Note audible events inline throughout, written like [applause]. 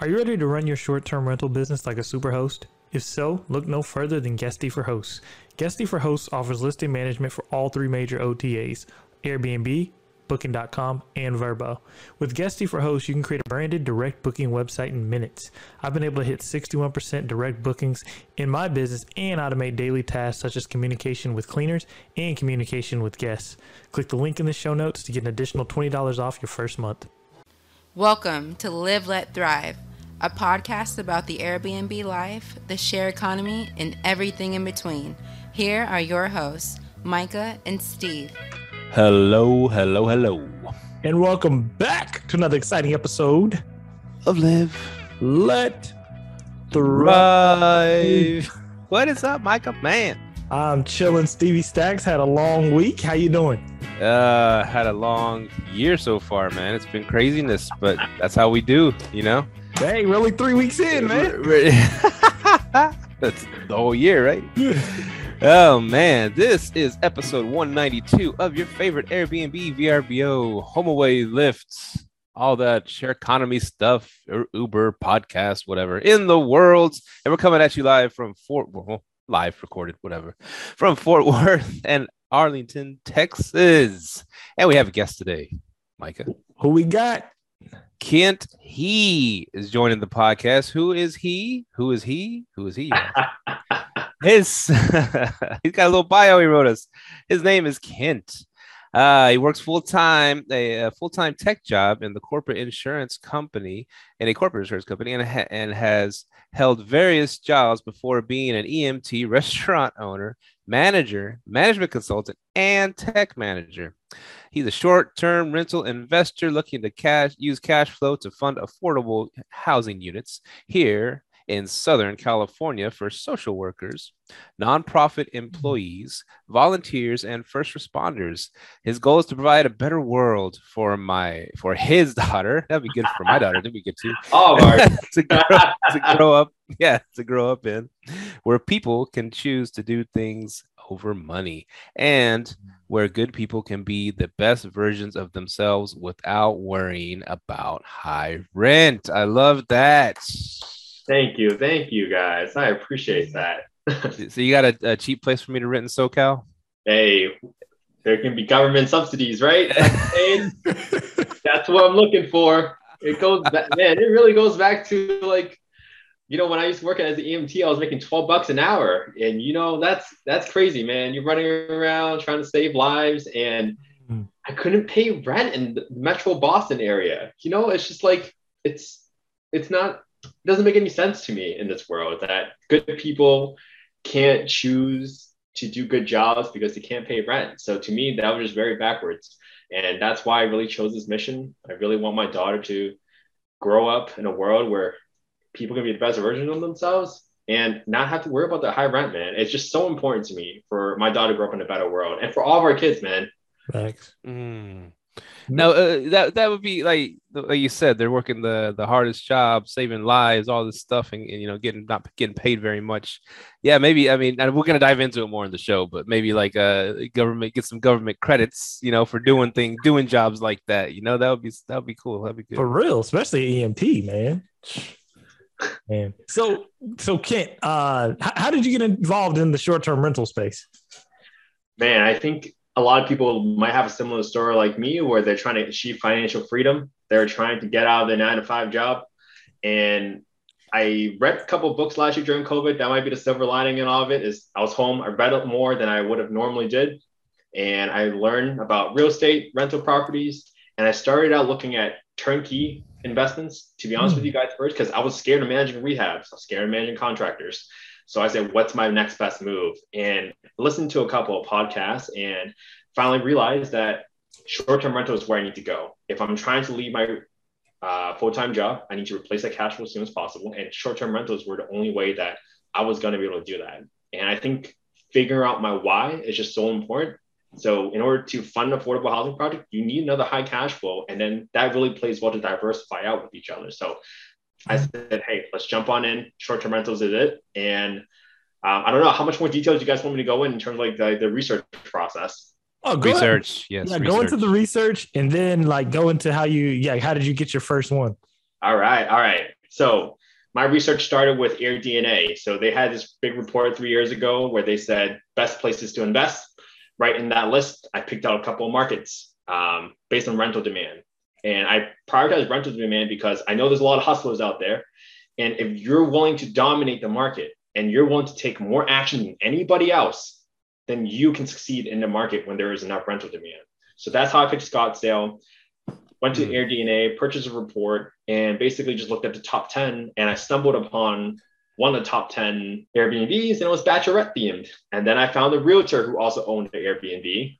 Are you ready to run your short term rental business like a superhost? If so, look no further than Guesty for Hosts. Guesty for Hosts offers listing management for all three major OTAs Airbnb, Booking.com, and Vrbo. With Guesty for Hosts, you can create a branded direct booking website in minutes. I've been able to hit 61% direct bookings in my business and automate daily tasks such as communication with cleaners and communication with guests. Click the link in the show notes to get an additional $20 off your first month. Welcome to Live Let Thrive, a podcast about the Airbnb life, the share economy, and everything in between. Here are your hosts, Micah and Steve. Hello, hello, hello. And welcome back to another exciting episode Of Live Let Thrive. What is up, Micah? Man, I'm chilling. Stevie Stacks had a long week. How you doing? uh, had a long year so far, man. It's been craziness, but that's how we do, you know. Hey, really three weeks in, man. [laughs] that's the whole year, right? Oh man, this is episode 192 of your favorite Airbnb, VRBO, HomeAway, lifts, all that share economy stuff, or Uber, podcast, whatever in the world. And we're coming at you live from Fort, well, live recorded, whatever, from Fort Worth and Arlington, Texas. And we have a guest today, Micah. Who we got? Kent He is joining the podcast. Who is he? Who is he? Who is he? [laughs] His [laughs] he's got a little bio he wrote us. His name is Kent. Uh, he works full time, a, a full time tech job in the corporate insurance company, in a corporate insurance company, and, ha- and has held various jobs before being an EMT, [laughs] restaurant owner, manager, management consultant, and tech manager. He's a short-term rental investor looking to cash use cash flow to fund affordable housing units here in Southern California for social workers, nonprofit employees, volunteers, and first responders. His goal is to provide a better world for my for his [laughs] daughter. That'd be good for my daughter. That'd be good too. [laughs] Oh, [laughs] to, grow, to grow up, yeah, to grow up in, where people can choose to do things over money, and where good people can be the best versions of themselves without worrying about high rent. I love that. Thank you. Thank you, guys. I appreciate that. [laughs] So you got a, a cheap place for me to rent in SoCal? hey, there can be government subsidies, right? [laughs] That's what I'm looking for. It goes back, man, it really goes back to like, you know, when I used to work as an EMT, I was making 12 bucks an hour. And you know, that's that's crazy, man. You're running around trying to save lives and Mm. I couldn't pay rent in the metro Boston area. You know, it's just like it's it's not it doesn't make any sense to me in this world that good people can't choose to do good jobs because they can't pay rent. So to me, that was just very backwards. And that's why I really chose this mission. I really want my daughter to grow up in a world where people can be the best version of themselves and not have to worry about the high rent, man. It's just so important to me for my daughter to grow up in a better world and for all of our kids, man. Thanks. Mm. No, uh, that that would be like like you said, they're working the the hardest job, saving lives, all this stuff, and, and, you know, getting not getting paid very much. Yeah, maybe. I mean, and we're gonna dive into it more in the show, but maybe like uh, government get some government credits, you know, for doing things, doing jobs like that. You know, that would be that would be cool. That'd be good. For real, especially EMT, man. Man. So so Kent, uh h- how did you get involved in the short-term rental space? Man, I think a lot of people might have a similar story like me where they're trying to achieve financial freedom. They're trying to get out of their nine to five job. And I read a couple books last year during COVID. That might be the silver lining in all of it is I was home. I read it more than I would have normally did. And I learned about real estate, rental properties. And I started out looking at turnkey investments, to be honest with you guys first, because I was scared of managing rehabs. I was scared of managing contractors. So I said, what's my next best move? And listened to a couple of podcasts and finally realized that short-term rental is where I need to go. If I'm trying to leave my uh, full-time job, I need to replace that cash flow as soon as possible. And short-term rentals were the only way that I was going to be able to do that. And I think figuring out my why is just so important. So in order to fund an affordable housing project, you need another high cash flow. And then that really plays well to diversify out with each other. So I said, hey, let's jump on in. Short-term rentals is it. And um, I don't know how much more details you guys want me to go in in terms of like the, the research process. Oh, go ahead. research, yes. Yeah, go into the research and then like go into how you yeah, how did you get your first one? All right, all right. So my research started with AirDNA. So they had this big report three years ago where they said best places to invest. Right in that list, I picked out a couple of markets um, based on rental demand. And I prioritize rental demand because I know there's a lot of hustlers out there. And if you're willing to dominate the market and you're willing to take more action than anybody else, then you can succeed in the market when there is enough rental demand. So that's how I picked Scottsdale went to mm-hmm. AirDNA, purchased a report, and basically just looked at the top 10. And I stumbled upon one of the top 10 Airbnbs, and it was Bachelorette themed. And then I found a realtor who also owned the Airbnb,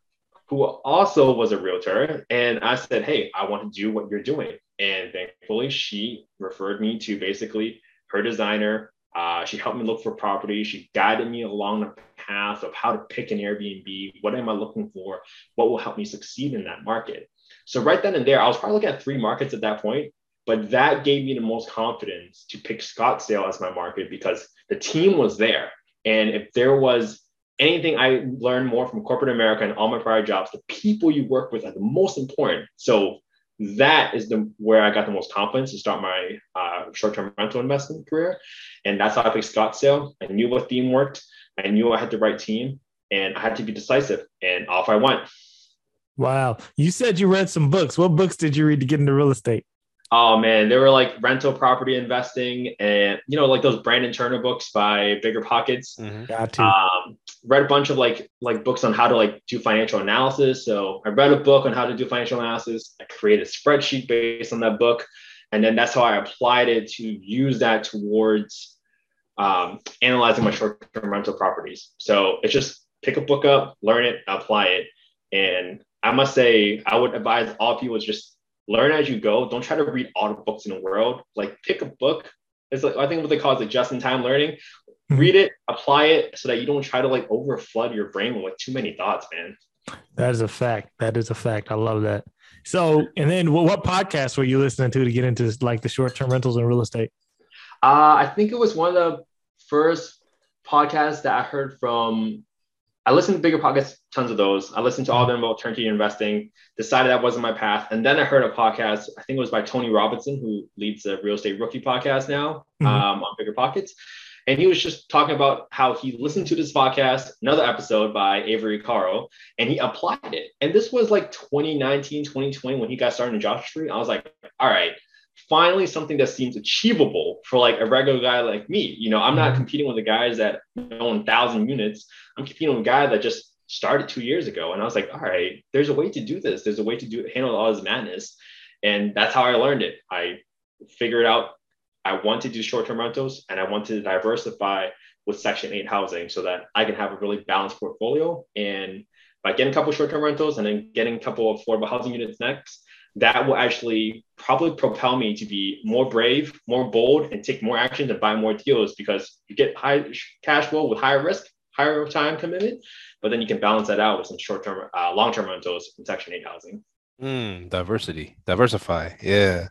who also was a realtor. And I said, Hey, I want to do what you're doing. And thankfully, she referred me to basically her designer. Uh, she helped me look for property. She guided me along the path of how to pick an Airbnb. What am I looking for? What will help me succeed in that market? So right then and there, I was probably looking at three markets at that point, but that gave me the most confidence to pick Scottsdale as my market because the team was there. And if there was anything I learned more from corporate America and all my prior jobs, the people you work with are the most important. So that is the where I got the most confidence to start my uh, short-term rental investment career, and that's how I picked Scottsdale. I knew what theme worked. I knew I had the right team, and I had to be decisive. And off I went. Wow. You said you read some books. What books did you read to get into real estate? Oh man, they were like rental property investing and you know, like those Brandon Turner books by Bigger Pockets. Mm-hmm. Got to. Um, read a bunch of like like books on how to like do financial analysis. So I read a book on how to do financial analysis. I created a spreadsheet based on that book. And then that's how I applied it to use that towards um, analyzing my short-term rental properties. So it's just pick a book up, learn it, apply it. And I must say, I would advise all people just learn as you go. Don't try to read all the books in the world. Like pick a book. It's like I think what they call it like just-in-time learning. Mm-hmm. Read it, apply it, so that you don't try to like overflood your brain with too many thoughts, man. That is a fact. That is a fact. I love that. So, and then what podcast were you listening to to get into like the short-term rentals and real estate? Uh, I think it was one of the first podcasts that I heard from I listened to bigger podcasts, tons of those. I listened to all of them about turnkey investing, decided that wasn't my path. And then I heard a podcast, I think it was by Tony Robinson, who leads the real estate rookie podcast now mm-hmm. um, on Bigger Pockets. And he was just talking about how he listened to this podcast, another episode by Avery Carl, and he applied it. And this was like 2019, 2020 when he got started in Joshua Tree. I was like, all right, finally something that seems achievable for like a regular guy like me. You know, I'm not mm-hmm. competing with the guys that own thousand units. I'm competing with a guy that just started two years ago. And I was like, all right, there's a way to do this. There's a way to do handle all this madness. And that's how I learned it. I figured out I want to do short-term rentals and I want to diversify with Section 8 housing so that I can have a really balanced portfolio. And by getting a couple short-term rentals and then getting a couple of affordable housing units next, that will actually probably propel me to be more brave, more bold, and take more action to buy more deals because you get high cash flow with higher risk, higher time commitment, but then you can balance that out with some short term, uh, long term rentals in Section 8 housing. Mm, diversity, diversify. Yeah,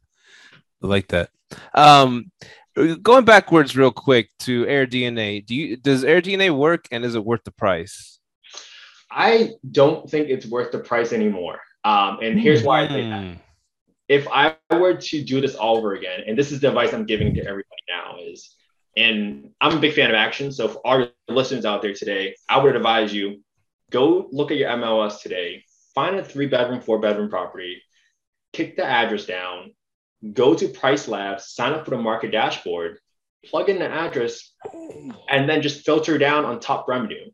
I like that. Um, going backwards real quick to Air DNA. do you does Air DNA work and is it worth the price? I don't think it's worth the price anymore. Um, and here's why I say that. If I were to do this all over again, and this is the advice I'm giving to everybody now, is and I'm a big fan of action. So for our listeners out there today, I would advise you go look at your MLS today, find a three bedroom, four bedroom property, kick the address down, go to Price Labs, sign up for the market dashboard, plug in the address, and then just filter down on top revenue.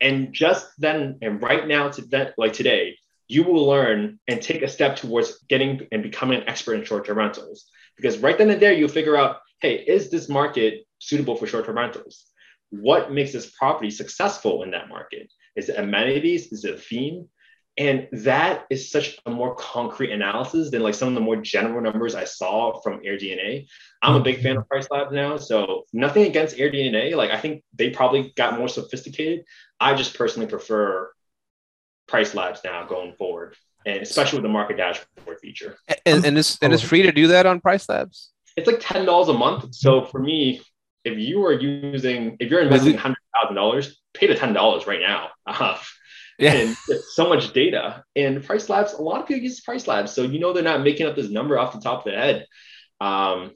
And just then, and right now, to that, like today, you will learn and take a step towards getting and becoming an expert in short-term rentals. Because right then and there, you'll figure out, hey, is this market suitable for short-term rentals? What makes this property successful in that market? Is it amenities? Is it a theme? And that is such a more concrete analysis than like some of the more general numbers I saw from AirDNA. I'm a big fan of Price Labs now. So nothing against AirDNA. Like I think they probably got more sophisticated. I just personally prefer price labs now going forward, and especially with the market dashboard feature. And, and it's and it's free to do that on Price Labs. It's like ten dollars a month. So for me, if you are using, if you're investing hundred thousand dollars, pay the ten dollars right now. Uh, yeah. And so much data. And Price Labs, a lot of people use Price Labs, so you know they're not making up this number off the top of their head. Um,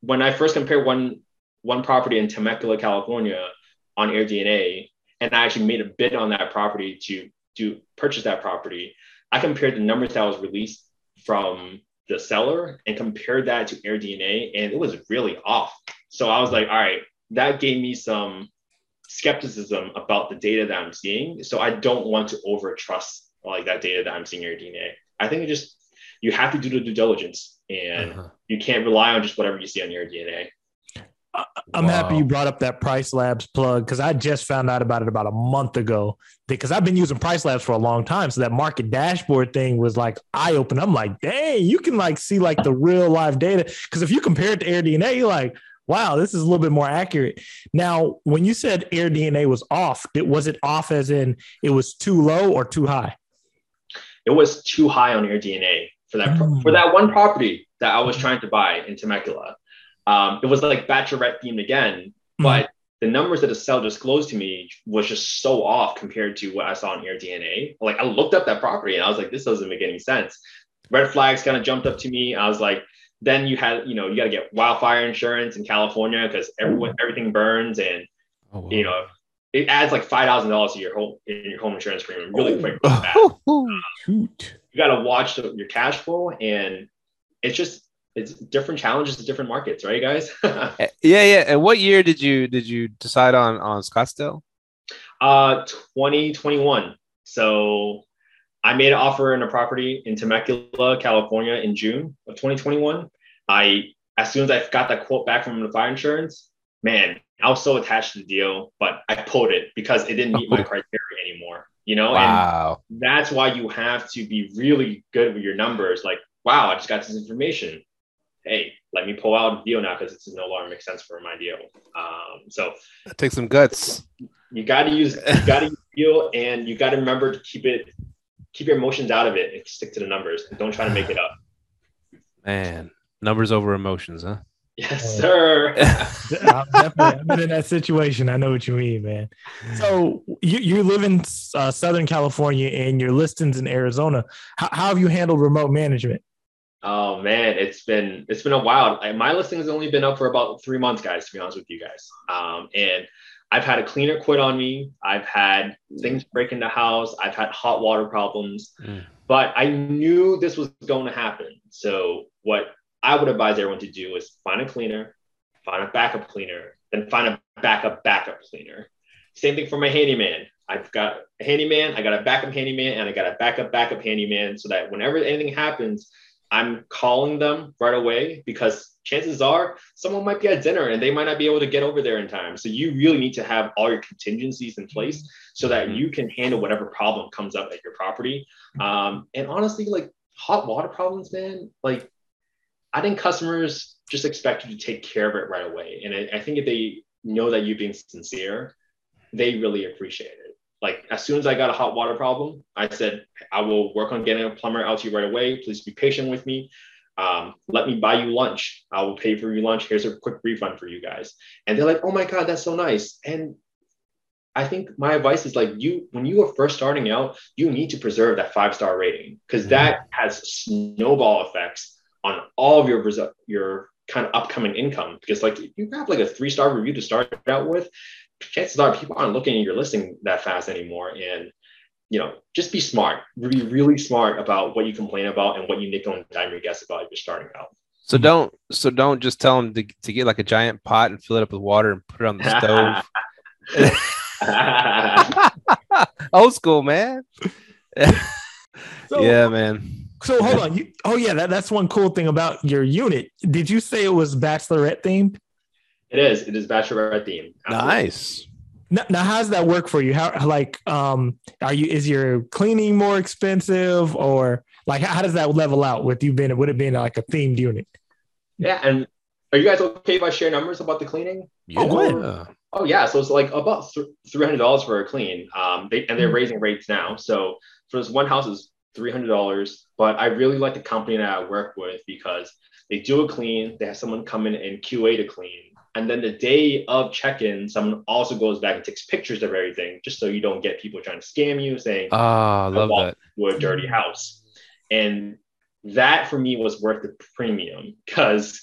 when I first compared one one property in Temecula, California, on AirDNA, and I actually made a bid on that property to to purchase that property, I compared the numbers that was released from the seller and compared that to AirDNA, and it was really off. So I was like, all right, that gave me some skepticism about the data that I'm seeing. So I don't want to over trust like that data that I'm seeing in AirDNA. I think it just you have to do the due diligence, and uh-huh. you can't rely on just whatever you see on AirDNA. I'm wow. happy you brought up that Price Labs plug because I just found out about it about a month ago. Because I've been using Price Labs for a long time, so that market dashboard thing was like eye open. I'm like, dang, you can like see like the real live data. Because if you compare it to AirDNA, you're like, wow, this is a little bit more accurate. Now, when you said AirDNA was off, it was it off as in it was too low or too high? It was too high on AirDNA for that for hmm. that one property that I was trying to buy in Temecula. Um, it was like bachelorette themed again, mm-hmm. but the numbers that the seller disclosed to me was just so off compared to what I saw in AirDNA. Like I looked up that property and I was like, this doesn't make any sense. Red flags kind of jumped up to me. I was like, then you had, you know, you got to get wildfire insurance in California because everyone everything burns and oh, wow. you know it adds like five thousand dollars to your home in your home insurance premium really oh. quick. [laughs] Um, you got to watch the, your cash flow and it's just it's different challenges to different markets, right, guys? [laughs] Eh, yeah, yeah. And what year did you did you decide on on Scottsdale? Uh, 2021. So I made an offer in a property in Temecula, California, in June of 2021. I as soon as I got that quote back from the fire insurance, man, I was so attached to the deal, but I pulled it because it didn't meet my [laughs] criteria anymore. You know, wow. and that's why you have to be really good with your numbers. Like, wow, I just got this information hey, let me pull out a deal now because it's no longer makes sense for my deal. Um, so take some guts. You got to use, [laughs] you got to use deal, and you got to remember to keep it, keep your emotions out of it, and stick to the numbers. Don't try to make it up. Man, numbers over emotions, huh? Yes, sir. I've definitely I've been in that situation. I know what you mean, man. So you, you live in uh, Southern California and your listings in Arizona. How, how have you handled remote management? Oh man, it's been it's been a while. My listing has only been up for about three months, guys. To be honest with you guys, um, and I've had a cleaner quit on me. I've had things break in the house. I've had hot water problems, mm. but I knew this was going to happen. So what I would advise everyone to do is find a cleaner, find a backup cleaner, then find a backup backup cleaner. Same thing for my handyman. I've got a handyman, I got a backup handyman, and I got a backup backup handyman, so that whenever anything happens, I'm calling them right away because chances are someone might be at dinner and they might not be able to get over there in time. So you really need to have all your contingencies in place so that you can handle whatever problem comes up at your property. Um, and honestly, like hot water problems, man, like I think customers just expect you to take care of it right away. And I, I think if they know that you're being sincere, they really appreciate it like as soon as I got a hot water problem, I said, I will work on getting a plumber out to you right away. Please be patient with me. Um, let me buy you lunch. I will pay for your lunch. Here's a quick refund for you guys. And they're like, oh my God, that's so nice. And I think my advice is like you, when you are first starting out, you need to preserve that five star rating because mm-hmm. that has snowball effects on all of your your kind of upcoming income. Because like you have like a three star review to start out with, chances are people aren't looking at your listing that fast anymore. And you know, just be smart. Be really smart about what you complain about and what you nickel and dime your guests about if you're starting out. So don't so don't just tell them to, to get like a giant pot and fill it up with water and put it on the stove. [laughs] [laughs] Old school, man. so, yeah, man. So hold on. You, oh yeah, that, that's one cool thing about your unit. Did you say it was bachelorette themed? It is. It is bachelorette theme. Nice. Now, now, how does that work for you? How like um are you is your cleaning more expensive or like how, how does that level out with you being would it be like a themed unit? Yeah, and are you guys okay if I share numbers about the cleaning? Yeah. Oh, oh yeah, so it's like about three hundred dollars for a clean. Um, they, and they're mm-hmm. raising rates now. So for this one house is three hundred dollars, but I really like the company that I work with because they do a clean. They have someone come in and QA to clean and then the day of check-in, someone also goes back and takes pictures of everything, just so you don't get people trying to scam you, saying, "Ah, oh, love that." To a dirty house, and that for me was worth the premium because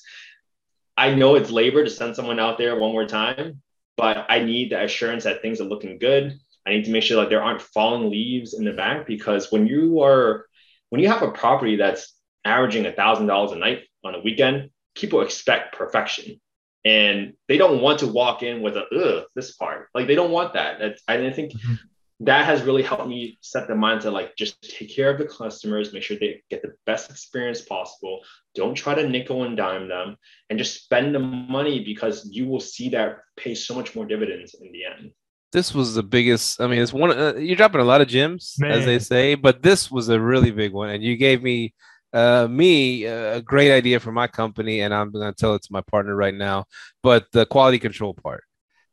I know it's labor to send someone out there one more time, but I need the assurance that things are looking good. I need to make sure that there aren't fallen leaves in the back because when you are when you have a property that's averaging a thousand dollars a night on a weekend, people expect perfection. And they don't want to walk in with a ugh, this part. Like they don't want that. That's I think mm-hmm that has really helped me set the mindset like just take care of the customers make sure they get the best experience possible don't try to nickel and dime them and just spend the money because you will see that pay so much more dividends in the end this was the biggest i mean it's one uh, you're dropping a lot of gems Man. as they say but this was a really big one and you gave me uh, me a great idea for my company and i'm going to tell it to my partner right now but the quality control part.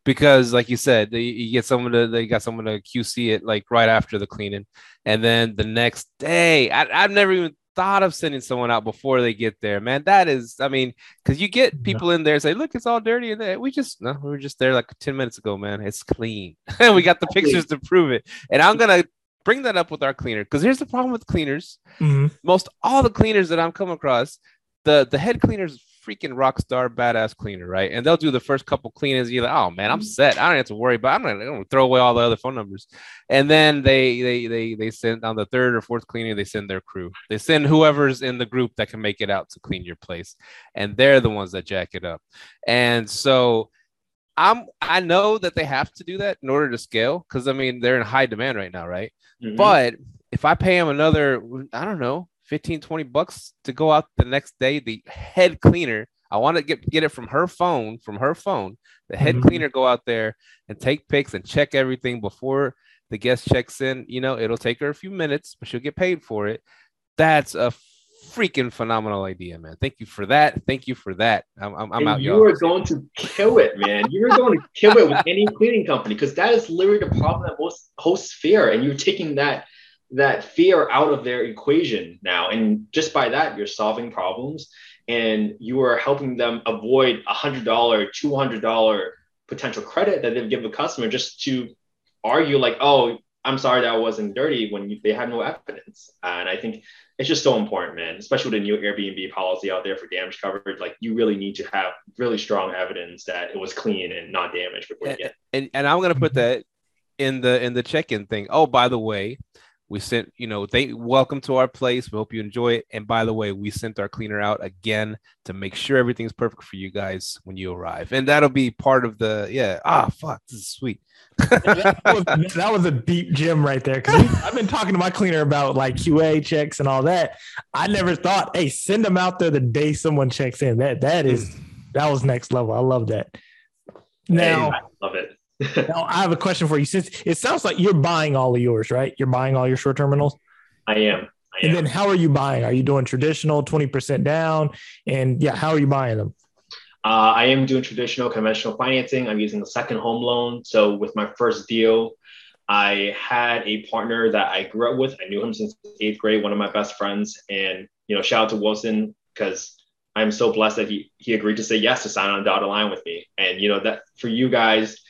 Because like you said they, you get someone to they got someone to qc it like right after the cleaning. And then the next day I, i've never even thought of sending someone out before they get there man. That is i mean because you get people in there and say look it's all dirty and we just no we were just there like 10 minutes ago man. It's clean. And [laughs] we got the pictures to prove it. And i'm gonna bring that up with our cleaner because here's the problem with cleaners mm-hmm. most all the cleaners that i'm come across the the head cleaners freaking rock star badass cleaner, right? And they'll do the first couple cleanings. You're like, oh man, I'm mm-hmm. set. I don't have to worry about. I'm gonna, I'm gonna throw away all the other phone numbers. And then they they they they send on the third or fourth cleaning. They send their crew. They send whoever's in the group that can make it out to clean your place, and they're the ones that jack it up. And so. I'm I know that they have to do that in order to scale because I mean they're in high demand right now, right? Mm-hmm. But if I pay them another, I don't know, 15, 20 bucks to go out the next day. The head cleaner, I want to get, get it from her phone, from her phone. The head mm-hmm. cleaner go out there and take pics and check everything before the guest checks in. You know, it'll take her a few minutes, but she'll get paid for it. That's a freaking phenomenal idea, man. Thank you for that. Thank you for that. I'm, I'm, I'm out. You y'all. are going to kill it, man. You are going to kill it with any cleaning company because that is literally the problem that most hosts fear. And you're taking that that fear out of their equation now. And just by that, you're solving problems and you are helping them avoid a $100, $200 potential credit that they've given a customer just to argue, like, oh, I'm sorry that wasn't dirty when you, they have no evidence. And I think it's just so important, man, especially with the new Airbnb policy out there for damage coverage. Like, you really need to have really strong evidence that it was clean and not damaged before and, you get. And, and I'm going to put that in the in the check-in thing. Oh, by the way, we sent, you know, they welcome to our place. We hope you enjoy it. And by the way, we sent our cleaner out again to make sure everything's perfect for you guys when you arrive. And that'll be part of the, yeah. Ah, fuck, this is sweet. that, was, that, was, a deep gem right there. Cause I've been talking to my cleaner about like QA checks and all that. I never thought, hey, send them out there the day someone checks in. That, that is, that was next level. I love that. Now, hey, I love it now I have a question for you. Since it sounds like you're buying all of yours, right? You're buying all your short terminals. I am. I and then how are you buying? Are you doing traditional, twenty percent down? And yeah, how are you buying them? Uh, I am doing traditional conventional financing. I'm using a second home loan. So with my first deal, I had a partner that I grew up with. I knew him since eighth grade, one of my best friends. And you know, shout out to Wilson because I'm so blessed that he he agreed to say yes to sign on a dotted line with me. And you know that for you guys,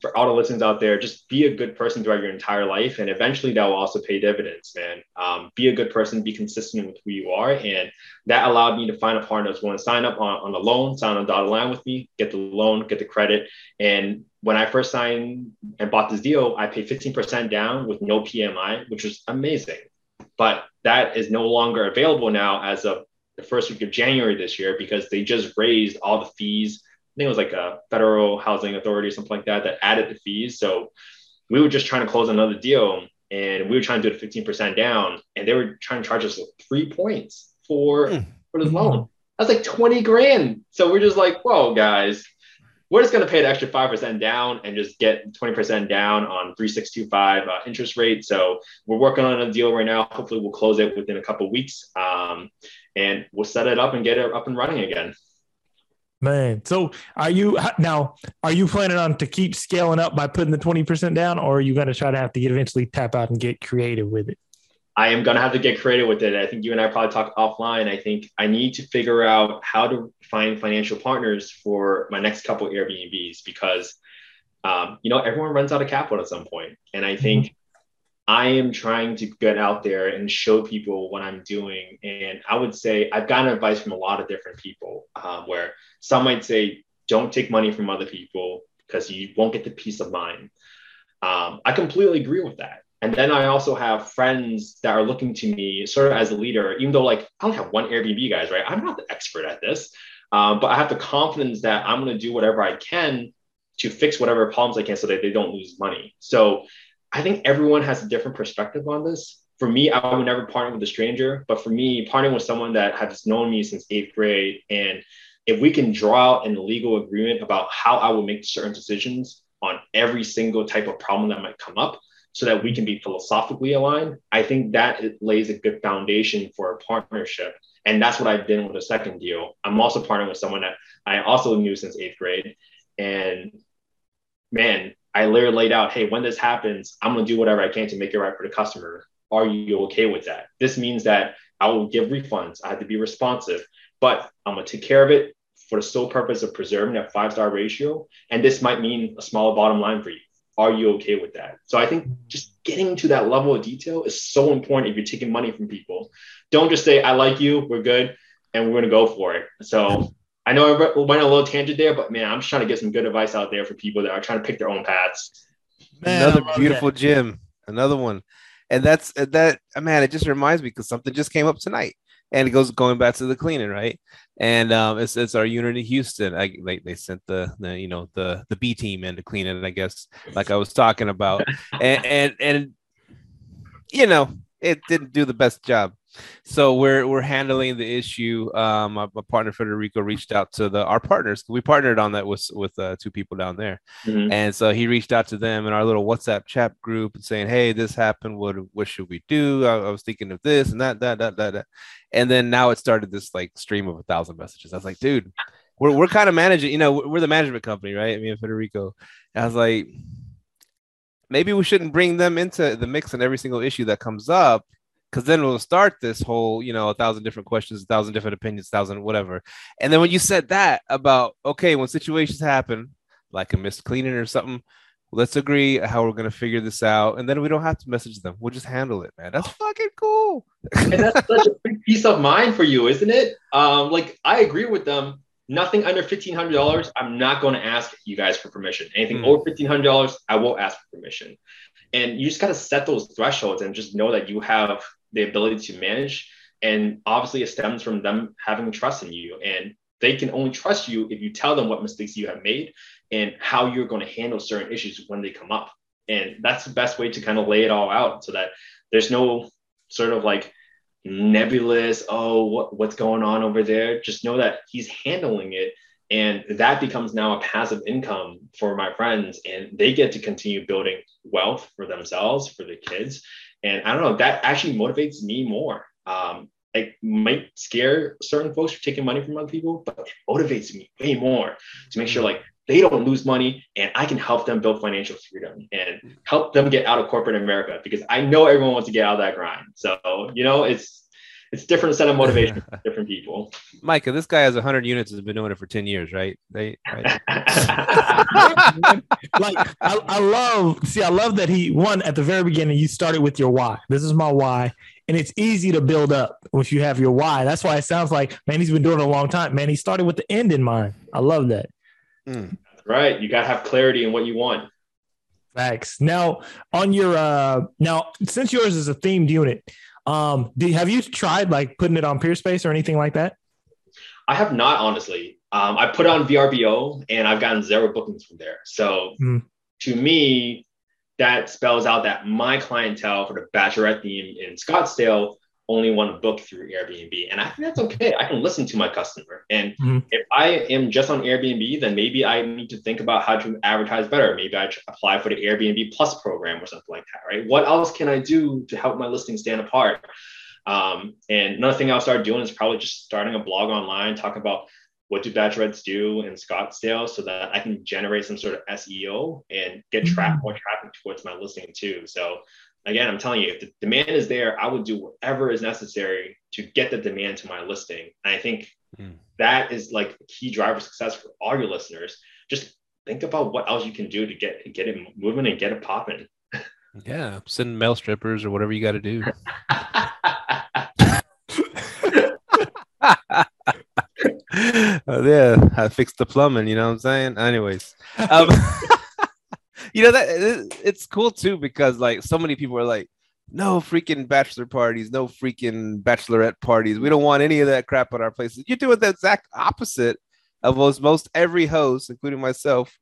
for all the listeners out there, just be a good person throughout your entire life. And eventually that will also pay dividends, man. Um, be a good person, be consistent with who you are. And that allowed me to find a partner that's willing to sign up on, on a loan, sign on a dotted line with me, get the loan, get the credit. And when I first signed and bought this deal, I paid 15% down with no PMI, which was amazing. But that is no longer available now as of the first week of January this year because they just raised all the fees think it was like a federal housing authority or something like that that added the fees. So we were just trying to close another deal and we were trying to do it 15% down and they were trying to charge us three points for, mm. for this loan. That's like 20 grand. So we're just like, whoa, guys, we're just going to pay the extra 5% down and just get 20% down on 3625 uh, interest rate. So we're working on a deal right now. Hopefully we'll close it within a couple weeks um, and we'll set it up and get it up and running again. Man, so are you now? Are you planning on to keep scaling up by putting the twenty percent down, or are you going to try to have to get eventually tap out and get creative with it? I am going to have to get creative with it. I think you and I probably talk offline. I think I need to figure out how to find financial partners for my next couple Airbnbs because, um, you know, everyone runs out of capital at some point, and I think. I am trying to get out there and show people what I'm doing. And I would say I've gotten advice from a lot of different people um, where some might say, don't take money from other people because you won't get the peace of mind. Um, I completely agree with that. And then I also have friends that are looking to me sort of as a leader, even though like I only have one Airbnb guys, right? I'm not the expert at this, um, but I have the confidence that I'm going to do whatever I can to fix whatever problems I can so that they don't lose money. So I think everyone has a different perspective on this. For me, I would never partner with a stranger, but for me, partnering with someone that has known me since eighth grade, and if we can draw out an legal agreement about how I will make certain decisions on every single type of problem that might come up, so that we can be philosophically aligned, I think that lays a good foundation for a partnership. And that's what I did with the second deal. I'm also partnering with someone that I also knew since eighth grade. And man, I literally laid out, hey, when this happens, I'm gonna do whatever I can to make it right for the customer. Are you okay with that? This means that I will give refunds. I have to be responsive, but I'm gonna take care of it for the sole purpose of preserving that five star ratio. And this might mean a smaller bottom line for you. Are you okay with that? So I think just getting to that level of detail is so important if you're taking money from people. Don't just say, I like you, we're good, and we're gonna go for it. So I know I went a little tangent there, but man, I'm just trying to get some good advice out there for people that are trying to pick their own paths. Man, Another beautiful that. gym. Another one. And that's that man, it just reminds me because something just came up tonight. And it goes going back to the cleaning, right? And um, it's, it's our unit in Houston. I like they sent the, the you know the the B team in to clean it, I guess, like I was talking about. [laughs] and and and you know, it didn't do the best job so we're we're handling the issue. Um, my, my, partner Federico reached out to the our partners. We partnered on that with with uh, two people down there, mm-hmm. and so he reached out to them in our little WhatsApp chat group and saying, "Hey, this happened. What what should we do? I, I was thinking of this and that, that, that, that, that." And then now it started this like stream of a thousand messages. I was like, "Dude, we're we're kind of managing. You know, we're the management company, right? Me and Federico." And I was like. Maybe we shouldn't bring them into the mix in every single issue that comes up because then we'll start this whole, you know, a thousand different questions, a thousand different opinions, thousand whatever. And then when you said that about okay, when situations happen, like a missed cleaning or something, let's agree how we're gonna figure this out, and then we don't have to message them. We'll just handle it, man. That's fucking cool. and that's such a big peace of mind for you, isn't it? Um, like I agree with them. Nothing under fifteen hundred dollars, I'm not going to ask you guys for permission. Anything mm. over fifteen hundred dollars, I will ask for permission. And you just got to set those thresholds and just know that you have the ability to manage. And obviously, it stems from them having trust in you. And they can only trust you if you tell them what mistakes you have made and how you're going to handle certain issues when they come up. And that's the best way to kind of lay it all out so that there's no sort of like nebulous, oh, what, what's going on over there? Just know that he's handling it. And that becomes now a passive income for my friends, and they get to continue building wealth for themselves, for the kids, and I don't know, that actually motivates me more. Um, it might scare certain folks for taking money from other people, but it motivates me way more to make sure like they don't lose money and I can help them build financial freedom and help them get out of corporate America because I know everyone wants to get out of that grind. So, you know, it's it's different set of motivation for [laughs] different people. Micah, this guy has 100 units has been doing it for 10 years, right? They, right? [laughs] [laughs] like I, I love see, I love that he one at the very beginning. You started with your why. This is my why, and it's easy to build up if you have your why. That's why it sounds like man, he's been doing it a long time. Man, he started with the end in mind. I love that. Mm. Right, you got to have clarity in what you want. Thanks. Now, on your uh, now since yours is a themed unit um, do, have you tried like putting it on Peerspace or anything like that? I have not, honestly. Um, I put on VRBO and I've gotten zero bookings from there. So mm. to me, that spells out that my clientele for the bachelorette theme in Scottsdale only want to book through Airbnb. And I think that's okay. I can listen to my customer. And mm-hmm. if I am just on Airbnb, then maybe I need to think about how to advertise better. Maybe I apply for the Airbnb Plus program or something like that, right? What else can I do to help my listing stand apart? Um, and another thing I'll start doing is probably just starting a blog online, talk about what do bachelorettes do in Scottsdale so that I can generate some sort of SEO and get mm-hmm. more traffic towards my listing too. So again, I'm telling you, if the demand is there, I would do whatever is necessary to get the demand to my listing. And I think mm. that is like a key driver success for all your listeners. Just think about what else you can do to get get it moving and get it popping. Yeah, send mail strippers or whatever you got to do. Uh, [laughs] [laughs] yeah, I fixed the plumbing. You know what I'm saying? Anyways, um, [laughs] you know that it's cool too because like so many people are like, no freaking bachelor parties, no freaking bachelorette parties. We don't want any of that crap at our places. You're doing the exact opposite of what most every host, including myself,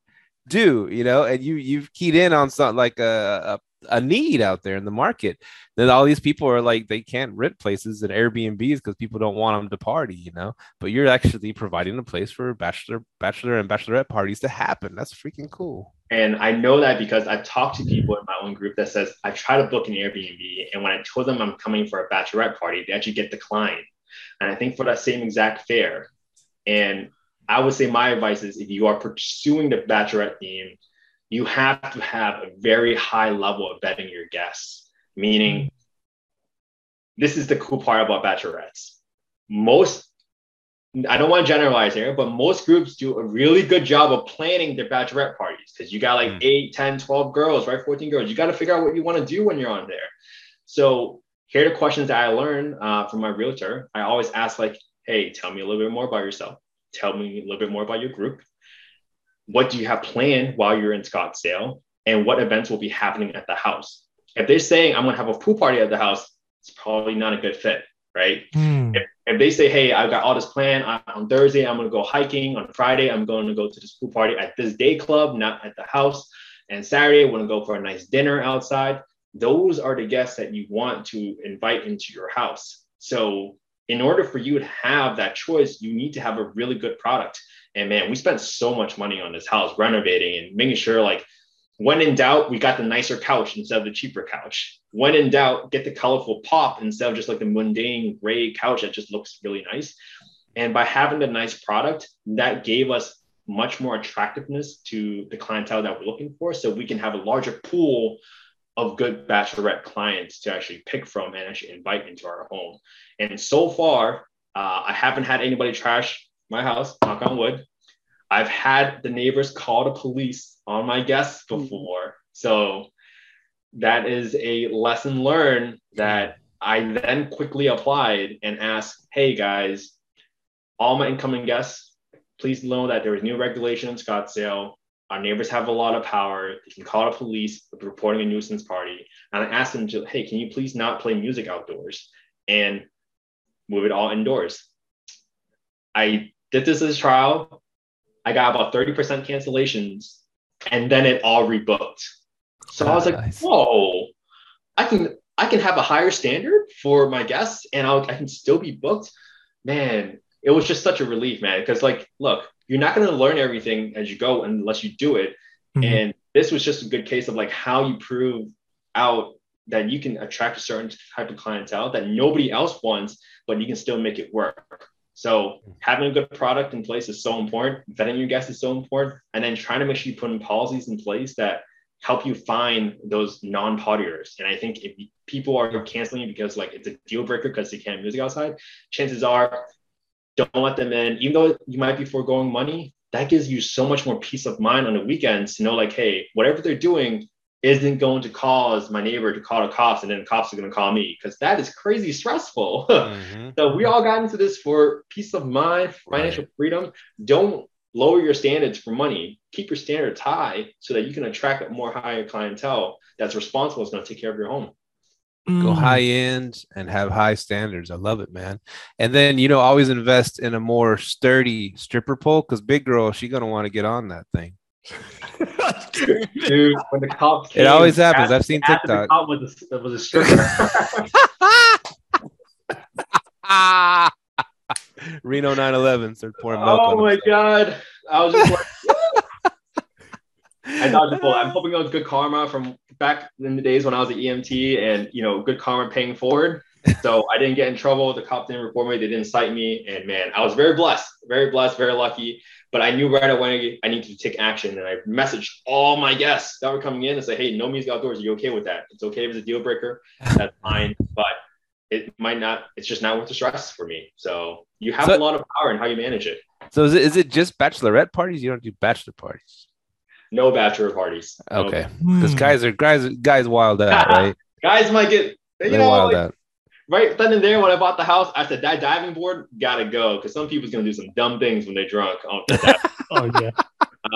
do. You know, and you you've keyed in on something like a, a need out there in the market. That all these people are like they can't rent places and Airbnbs because people don't want them to party. You know, but you're actually providing a place for bachelor bachelor and bachelorette parties to happen. That's freaking cool. And I know that because I've talked to people in my own group that says I try to book an Airbnb, and when I told them I'm coming for a bachelorette party, they actually get declined. And I think for that same exact fare. And I would say my advice is if you are pursuing the bachelorette theme, you have to have a very high level of vetting your guests. Meaning, this is the cool part about bachelorettes. Most I don't want to generalize here, but most groups do a really good job of planning their bachelorette parties because you got like Mm. 8, 10, 12 girls, right? 14 girls. You got to figure out what you want to do when you're on there. So here are the questions that I learned uh, from my realtor. I always ask like, hey, tell me a little bit more about yourself. Tell me a little bit more about your group. What do you have planned while you're in Scottsdale? And what events will be happening at the house? If they're saying I'm gonna have a pool party at the house, it's probably not a good fit, right? Hmm. if they say, hey, I've got all this planned on, on Thursday, I'm going to go hiking. On Friday, I'm going to go to this pool party at this day club, not at the house. And Saturday, I want to go for a nice dinner outside. Those are the guests that you want to invite into your house. So, in order for you to have that choice, you need to have a really good product. And man, we spent so much money on this house renovating and making sure, like, when in doubt, we got the nicer couch instead of the cheaper couch. When in doubt, get the colorful pop instead of just like the mundane gray couch that just looks really nice. And by having the nice product, that gave us much more attractiveness to the clientele that we're looking for. So we can have a larger pool of good bachelorette clients to actually pick from and actually invite into our home. And so far, uh, I haven't had anybody trash my house, knock on wood. I've had the neighbors call the police on my guests hmm. before. So that is a lesson learned that I then quickly applied and asked, hey guys, all my incoming guests, please know that there is new regulation in Scottsdale. Our neighbors have a lot of power. They can call the police with reporting a nuisance party. And I asked them to, hey, can you please not play music outdoors and move it all indoors? I did this as a trial. I got about 30% cancellations and then it all rebooked. So I was like, whoa, I can I can have a higher standard for my guests and I'll, I can still be booked. Man, it was just such a relief, man. Because like, look, you're not going to learn everything as you go unless you do it. Mhm. And this was just a good case of like how you prove out that you can attract a certain type of clientele that nobody else wants, but you can still make it work. So having a good product in place is so important. Vetting your guests is so important, and then trying to make sure you put in policies in place that help you find those non-partiers. And I think if people are canceling because like it's a deal breaker because they can't music outside, chances are don't let them in. Even though you might be foregoing money, that gives you so much more peace of mind on the weekends to know like, hey, whatever they're doing isn't going to cause my neighbor to call the cops and then the cops are going to call me because that is crazy stressful. [laughs] Mhm. So we all got into this for peace of mind, financial freedom. Don't lower your standards for money. Keep your standards high so that you can attract a more higher clientele that's responsible, is going to take care of your home. Go Mm. high end and have high standards. I love it, man. And then you know, always invest in a more sturdy stripper pole because big girl, she gonna want to get on that thing. Dude, when the cops came, It always happens. after- I've seen TikTok. The cop was a, was a stripper. [laughs] Reno 911 started pouring milk. oh my himself. god! I was just like, [laughs] I dodged a bullet. I'm hoping it was good karma from back in the days when I was at EMT, and you know, good karma paying forward. So [laughs] I didn't get in trouble. The cop didn't report me. They didn't cite me, and man, I was very blessed, very blessed, very lucky. But I knew right away I needed to take action, and I messaged all my guests that were coming in and say, "Hey, no music outdoors. Are you okay with that? It's okay if it's a deal breaker. [laughs] That's fine, but." It might not. It's just not worth the stress for me. So you have So- a lot of power in how you manage it. So is it, is it just bachelorette parties? You don't do bachelor parties. No bachelor parties. Okay, because Hmm. guys are guys guys wild out, [laughs] right? Guys might get you They're know wild like, out. Right then and there when I bought the house, I said that diving board gotta go because some people's gonna do some dumb things when they're drunk. on the [laughs] Oh yeah.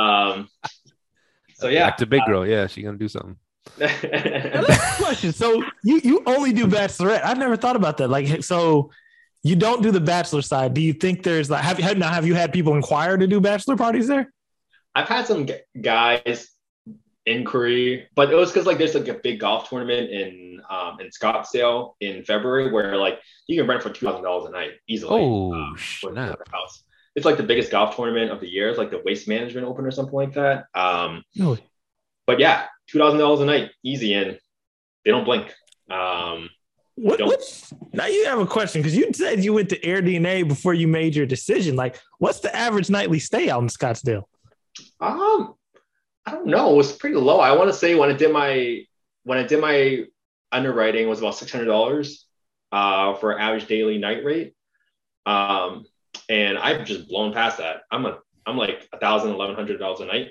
um, so yeah, Back to big girl. Yeah, she gonna do something. [laughs] Question. So you you only do bachelorette? I've never thought about that. Like so. You don't do the bachelor side. Do you think there's like have you had now have you had people inquire to do bachelor parties there? I've had some guys inquiry, but it was because like there's like a big golf tournament in um, in Scottsdale in February where like you can rent for two thousand dollars a night easily. Oh um, for- for snap! house. It's like the biggest golf tournament of the year. It's like the Waste Management Open or something like that. Um, No. but yeah, two thousand dollars a night, easy, and they don't blink. Um, What, Don't. now you have a question because you said you went to Air DNA before you made your decision. Like, what's the average nightly stay out in Scottsdale? Um, I don't know. It was pretty low. I want to say when I did my when I did my underwriting it was about six hundred dollars uh, for average daily night rate. Um, and I've just blown past that. I'm a I'm like a thousand, eleven hundred dollars a night.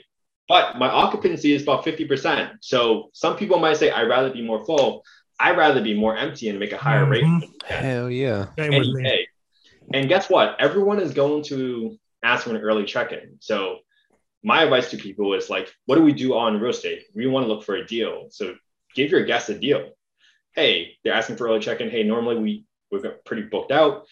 But my occupancy is about fifty percent. So some people might say I'd rather be more full. I'd rather be more empty and make a higher rate. Mhm. Hell yeah! Same with any me. day. And guess what? Everyone is going to ask for an early check-in. So my advice to people is like, what do we do on real estate? We want to look for a deal. So give your guests a deal. Hey, they're asking for early check-in. Hey, normally we we're pretty booked out.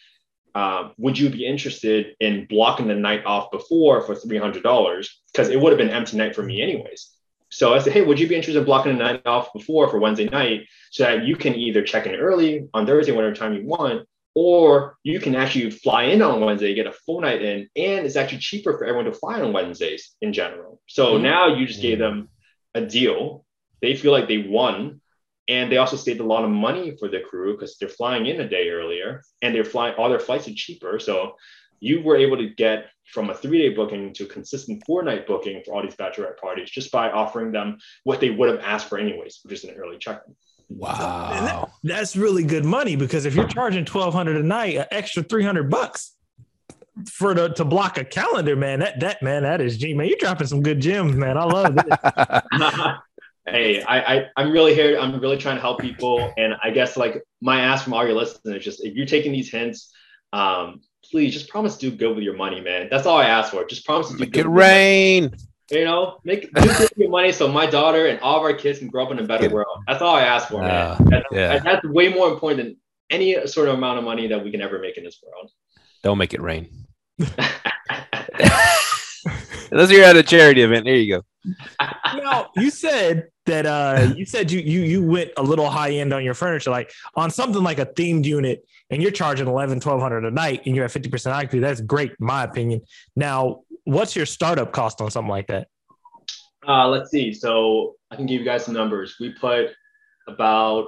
Um, would you be interested in blocking the night off before for three hundred dollars? Because it would have been empty night for me anyways. So I said, hey, would you be interested in blocking the night off before for Wednesday night so that you can either check in early on Thursday, whatever time you want, or you can actually fly in on Wednesday, get a full night in, and it's actually cheaper for everyone to fly on Wednesdays in general. So Mhm. now you just gave them a deal. They feel like they won, and they also saved a lot of money for the crew because they're flying in a day earlier, and they're flying all their flights are cheaper. So you were able to get from a three-day booking to a consistent four-night booking for all these bachelorette parties just by offering them what they would have asked for anyways, which is an early check-in. Wow. That's really good money because if you're charging twelve hundred a night, an extra three hundred bucks for the to block a calendar, man. That that man, that is G man. You're dropping some good gems, man. I love it. [laughs] [laughs] hey, I, I I'm really here. I'm really trying to help people, and I guess like my ask from all your listeners, just if you're taking these hints, um, please just promise to do good with your money, man. That's all I ask for. Just promise to do Make good it with your money. rain. You know, make do good with your money so my daughter and all of our kids can grow up in a better world. That's all I ask for, man. Ah, That's, yeah. that's way more important than any sort of amount of money that we can ever make in this world. Don't make it rain. [laughs] Unless you're at a charity event. There you go. now you said that uh you said you you you went a little high end on your furniture, like on something like a themed unit, and you're charging 11, 1200 a night and you're at 50% occupancy. That's great, in my opinion. Now, what's your startup cost on something like that? Uh, let's see. So I can give you guys some numbers. We put about,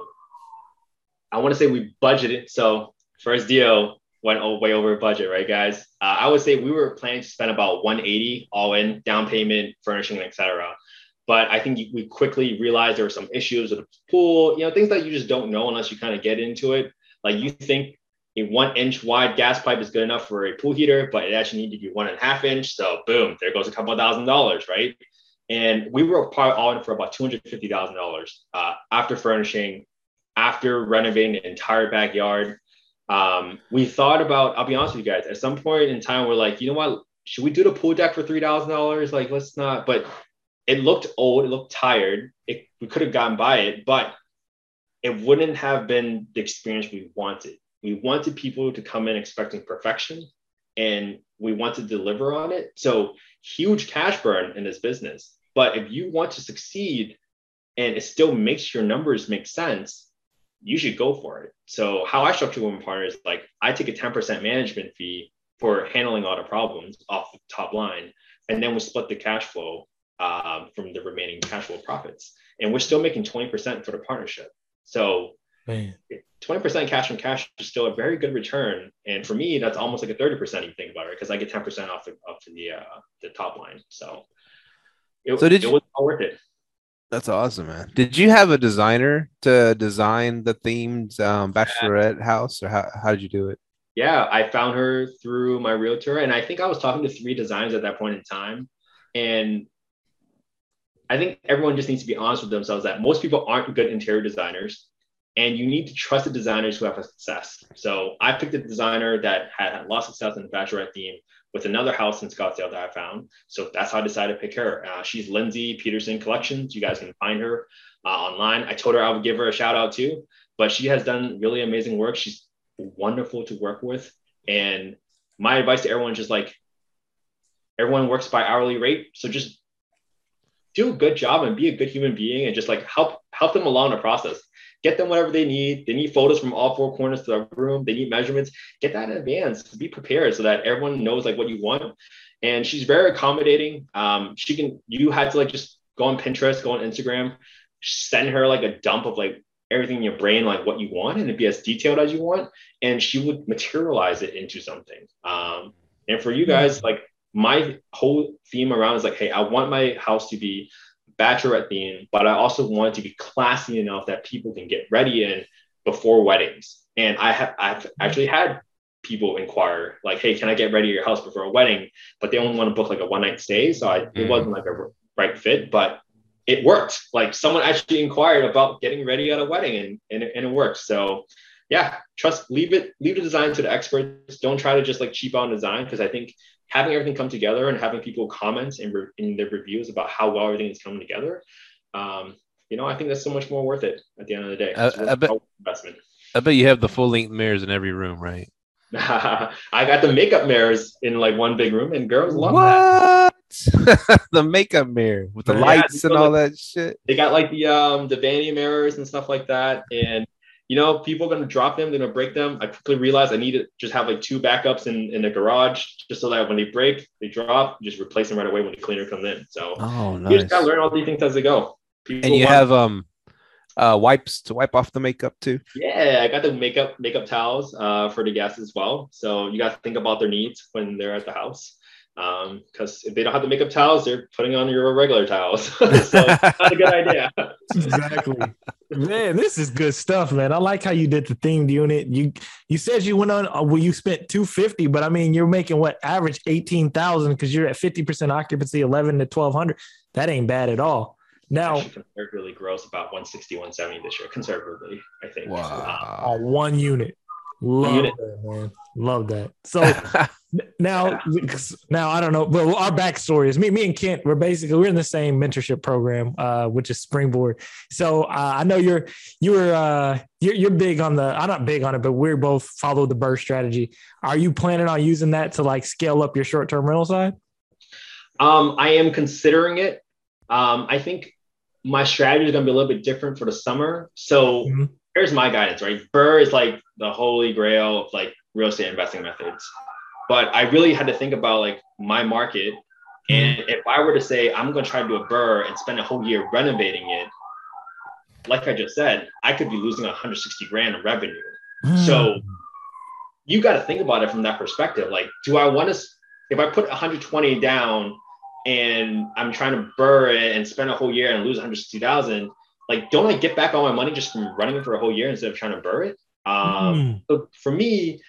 I want to say we budgeted. So first deal went way over budget, right, guys? Uh, I would say we were planning to spend about 180 all in, down payment, furnishing, etc. But I think we quickly realized there were some issues with the pool, you know, things that you just don't know unless you kind of get into it. Like you think a one inch wide gas pipe is good enough for a pool heater, but it actually needed to be one and a half inch. So boom, there goes a couple thousand dollars, right? And we were probably all in for about two hundred fifty thousand uh, dollars after furnishing, after renovating the entire backyard. Um, we thought about. I'll be honest with you guys. At some point in time, we're like, you know what? Should we do the pool deck for three thousand dollars? Like, let's not. But it looked old. It looked tired. It, we could have gotten by it, but it wouldn't have been the experience we wanted. We wanted people to come in expecting perfection, and we want to deliver on it. So huge cash burn in this business. But if you want to succeed and it still makes your numbers make sense, you should go for it. So how I structure women partners, like I take a 10% management fee for handling all the problems off the top line. And then we split the cash flow um, from the remaining cash flow profits. And we're still making 20% for the partnership. So Man. 20% cash from cash is still a very good return. And for me, that's almost like a 30% if you think about it, because I get 10% off the, off the, uh, the top line. So it, So did it you- was all worth it. That's awesome, man. Did you have a designer to design the themed um, bachelorette house, or how, how did you do it? Yeah, I found her through my realtor. And I think I was talking to three designers at that point in time. And I think everyone just needs to be honest with themselves that most people aren't good interior designers and you need to trust the designers who have a success. So I picked a designer that had, had a lot of success in the bachelorette theme with another house in Scottsdale that I found. So that's how I decided to pick her. Uh, she's Lindsay Peterson Collections. You guys can find her uh, online. I told her I would give her a shout out too, but she has done really amazing work. She's wonderful to work with. And my advice to everyone is just like, everyone works by hourly rate. So just do a good job and be a good human being and just like help help them along the process get them whatever they need. They need photos from all four corners of the room. They need measurements. Get that in advance. Be prepared so that everyone knows like what you want. And she's very accommodating. Um, she can. You had to like just go on Pinterest, go on Instagram, send her like a dump of like everything in your brain, like what you want, and it'd be as detailed as you want, and she would materialize it into something. Um, and for you guys, like my whole theme around is like, hey, I want my house to be bachelorette theme, but I also wanted to be classy enough that people can get ready in before weddings. And I have I've actually had people inquire like, "Hey, can I get ready at your house before a wedding?" But they only want to book like a one night stay, so I, mm. it wasn't like a right fit. But it worked. Like someone actually inquired about getting ready at a wedding, and and, and it worked. So yeah, trust leave it leave the design to the experts. Don't try to just like cheap on design because I think having everything come together and having people comment in, re- in their reviews about how well everything is coming together, um, you know, I think that's so much more worth it at the end of the day. Uh, I, bet, investment. I bet you have the full length mirrors in every room, right? [laughs] I got the makeup mirrors in like one big room, and girls love what? that. [laughs] the makeup mirror with the yeah, lights and all that shit. They got like the um the vanity mirrors and stuff like that, and you know, people are going to drop them, they're going to break them. I quickly realized I need to just have like two backups in, in the garage just so that when they break, they drop, just replace them right away when the cleaner comes in. So oh, nice. you just got to learn all these things as they go. People and you want- have um uh, wipes to wipe off the makeup too. Yeah, I got the makeup makeup towels uh, for the guests as well. So you got to think about their needs when they're at the house because um, if they don't have the makeup towels, they're putting on your regular towels. [laughs] so [laughs] not a good idea. exactly. [laughs] Man, this is good stuff, man. I like how you did the themed unit. You you said you went on uh, well, you spent 250, but I mean you're making what average 18,000 because you're at 50% occupancy, 11 to 1200. That ain't bad at all. Now conservatively gross about 160, 170 this year, conservatively, I think. Wow. Um, on one unit. Love that, man. Love that. So [laughs] now, now I don't know, but our backstory is me, me and Kent. We're basically we're in the same mentorship program, uh, which is Springboard. So uh, I know you're you're uh, you're you're big on the. I'm not big on it, but we're both follow the BRRRR strategy. Are you planning on using that to like scale up your short term rental side? Um, I am considering it. Um, I think my strategy is going to be a little bit different for the summer. So mm-hmm. here's my guidance, right? BRRRR is like the holy grail of like real estate investing methods. But I really had to think about like my market. And mm-hmm. if I were to say I'm going to try to do a BRRRR and spend a whole year renovating it, like I just said, I could be losing 160 grand in revenue. Mm. So you got to think about it from that perspective. Like, do I want to, if I put 120 down and I'm trying to BRRRR it and spend a whole year and lose 160,000, like, don't I get back all my money just from running it for a whole year instead of trying to BRRRR it? Um, mm. So for me,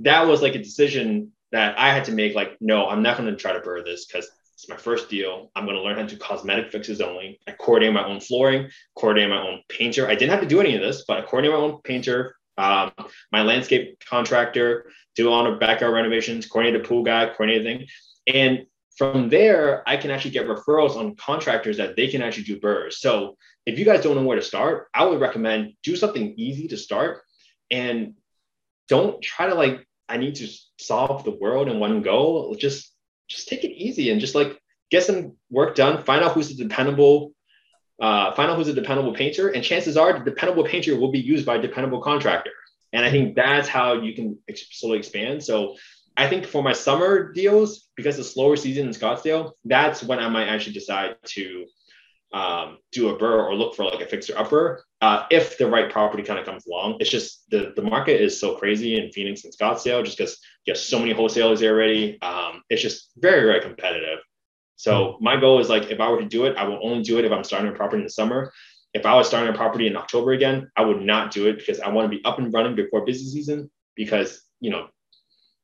that was like a decision that I had to make. Like, no, I'm not going to try to BRRRR this because it's my first deal. I'm going to learn how to do cosmetic fixes only. I coordinate my own flooring, coordinate my own painter. I didn't have to do any of this, but I coordinate my own painter, um, my landscape contractor, do all the backyard renovations, coordinate the pool guy, coordinate thing. And from there, I can actually get referrals on contractors that they can actually do BRRRRs. So if you guys don't know where to start, I would recommend do something easy to start and don't try to like I need to solve the world in one go. Just just take it easy and just like get some work done. Find out who's a dependable, uh, find out who's a dependable painter, and chances are the dependable painter will be used by a dependable contractor. And I think that's how you can slowly expand. So I think for my summer deals, because it's slower season in Scottsdale, that's when I might actually decide to um, do a BRRRR or look for like a fixer upper uh, if the right property kind of comes along. It's just the, the market is so crazy in Phoenix and Scottsdale just because you have so many wholesalers there already. Um, it's just very, very competitive. So hmm. my goal is like, if I were to do it, I will only do it if I'm starting a property in the summer. If I was starting a property in October again, I would not do it because I want to be up and running before busy season because, you know,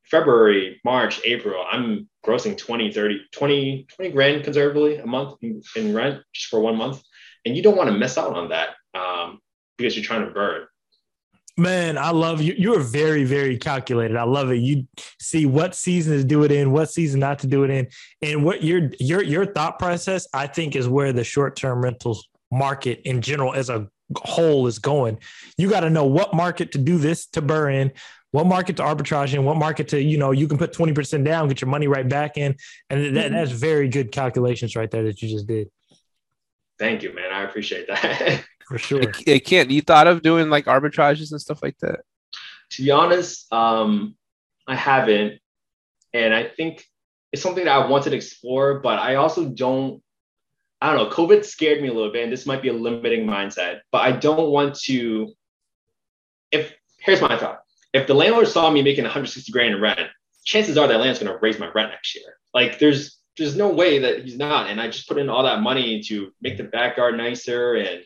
February, March, April, I'm grossing 20, 30, 20, 20 grand conservatively a month in, in rent just for one month. And you don't want to miss out on that um, because you're trying to burn. Man, I love you. You're very, very calculated. I love it. You see what season to do it in, what season not to do it in, and what your your your thought process. I think is where the short term rentals market in general as a whole is going. You got to know what market to do this to burn in, what market to arbitrage in, what market to you know you can put twenty percent down, get your money right back in, and that, that's very good calculations right there that you just did. Thank you, man. I appreciate that. [laughs] For sure. Hey, Kent, you thought of doing like arbitrages and stuff like that? to be honest, um, I haven't, and I think it's something that I wanted to explore, but I also don't. I don't know. COVID scared me a little bit, and this might be a limiting mindset, but I don't want to. If here's my thought: if the landlord saw me making 160 grand in rent, chances are that landlord's going to raise my rent next year. Like there's there's no way that he's not, and I just put in all that money to make the backyard nicer and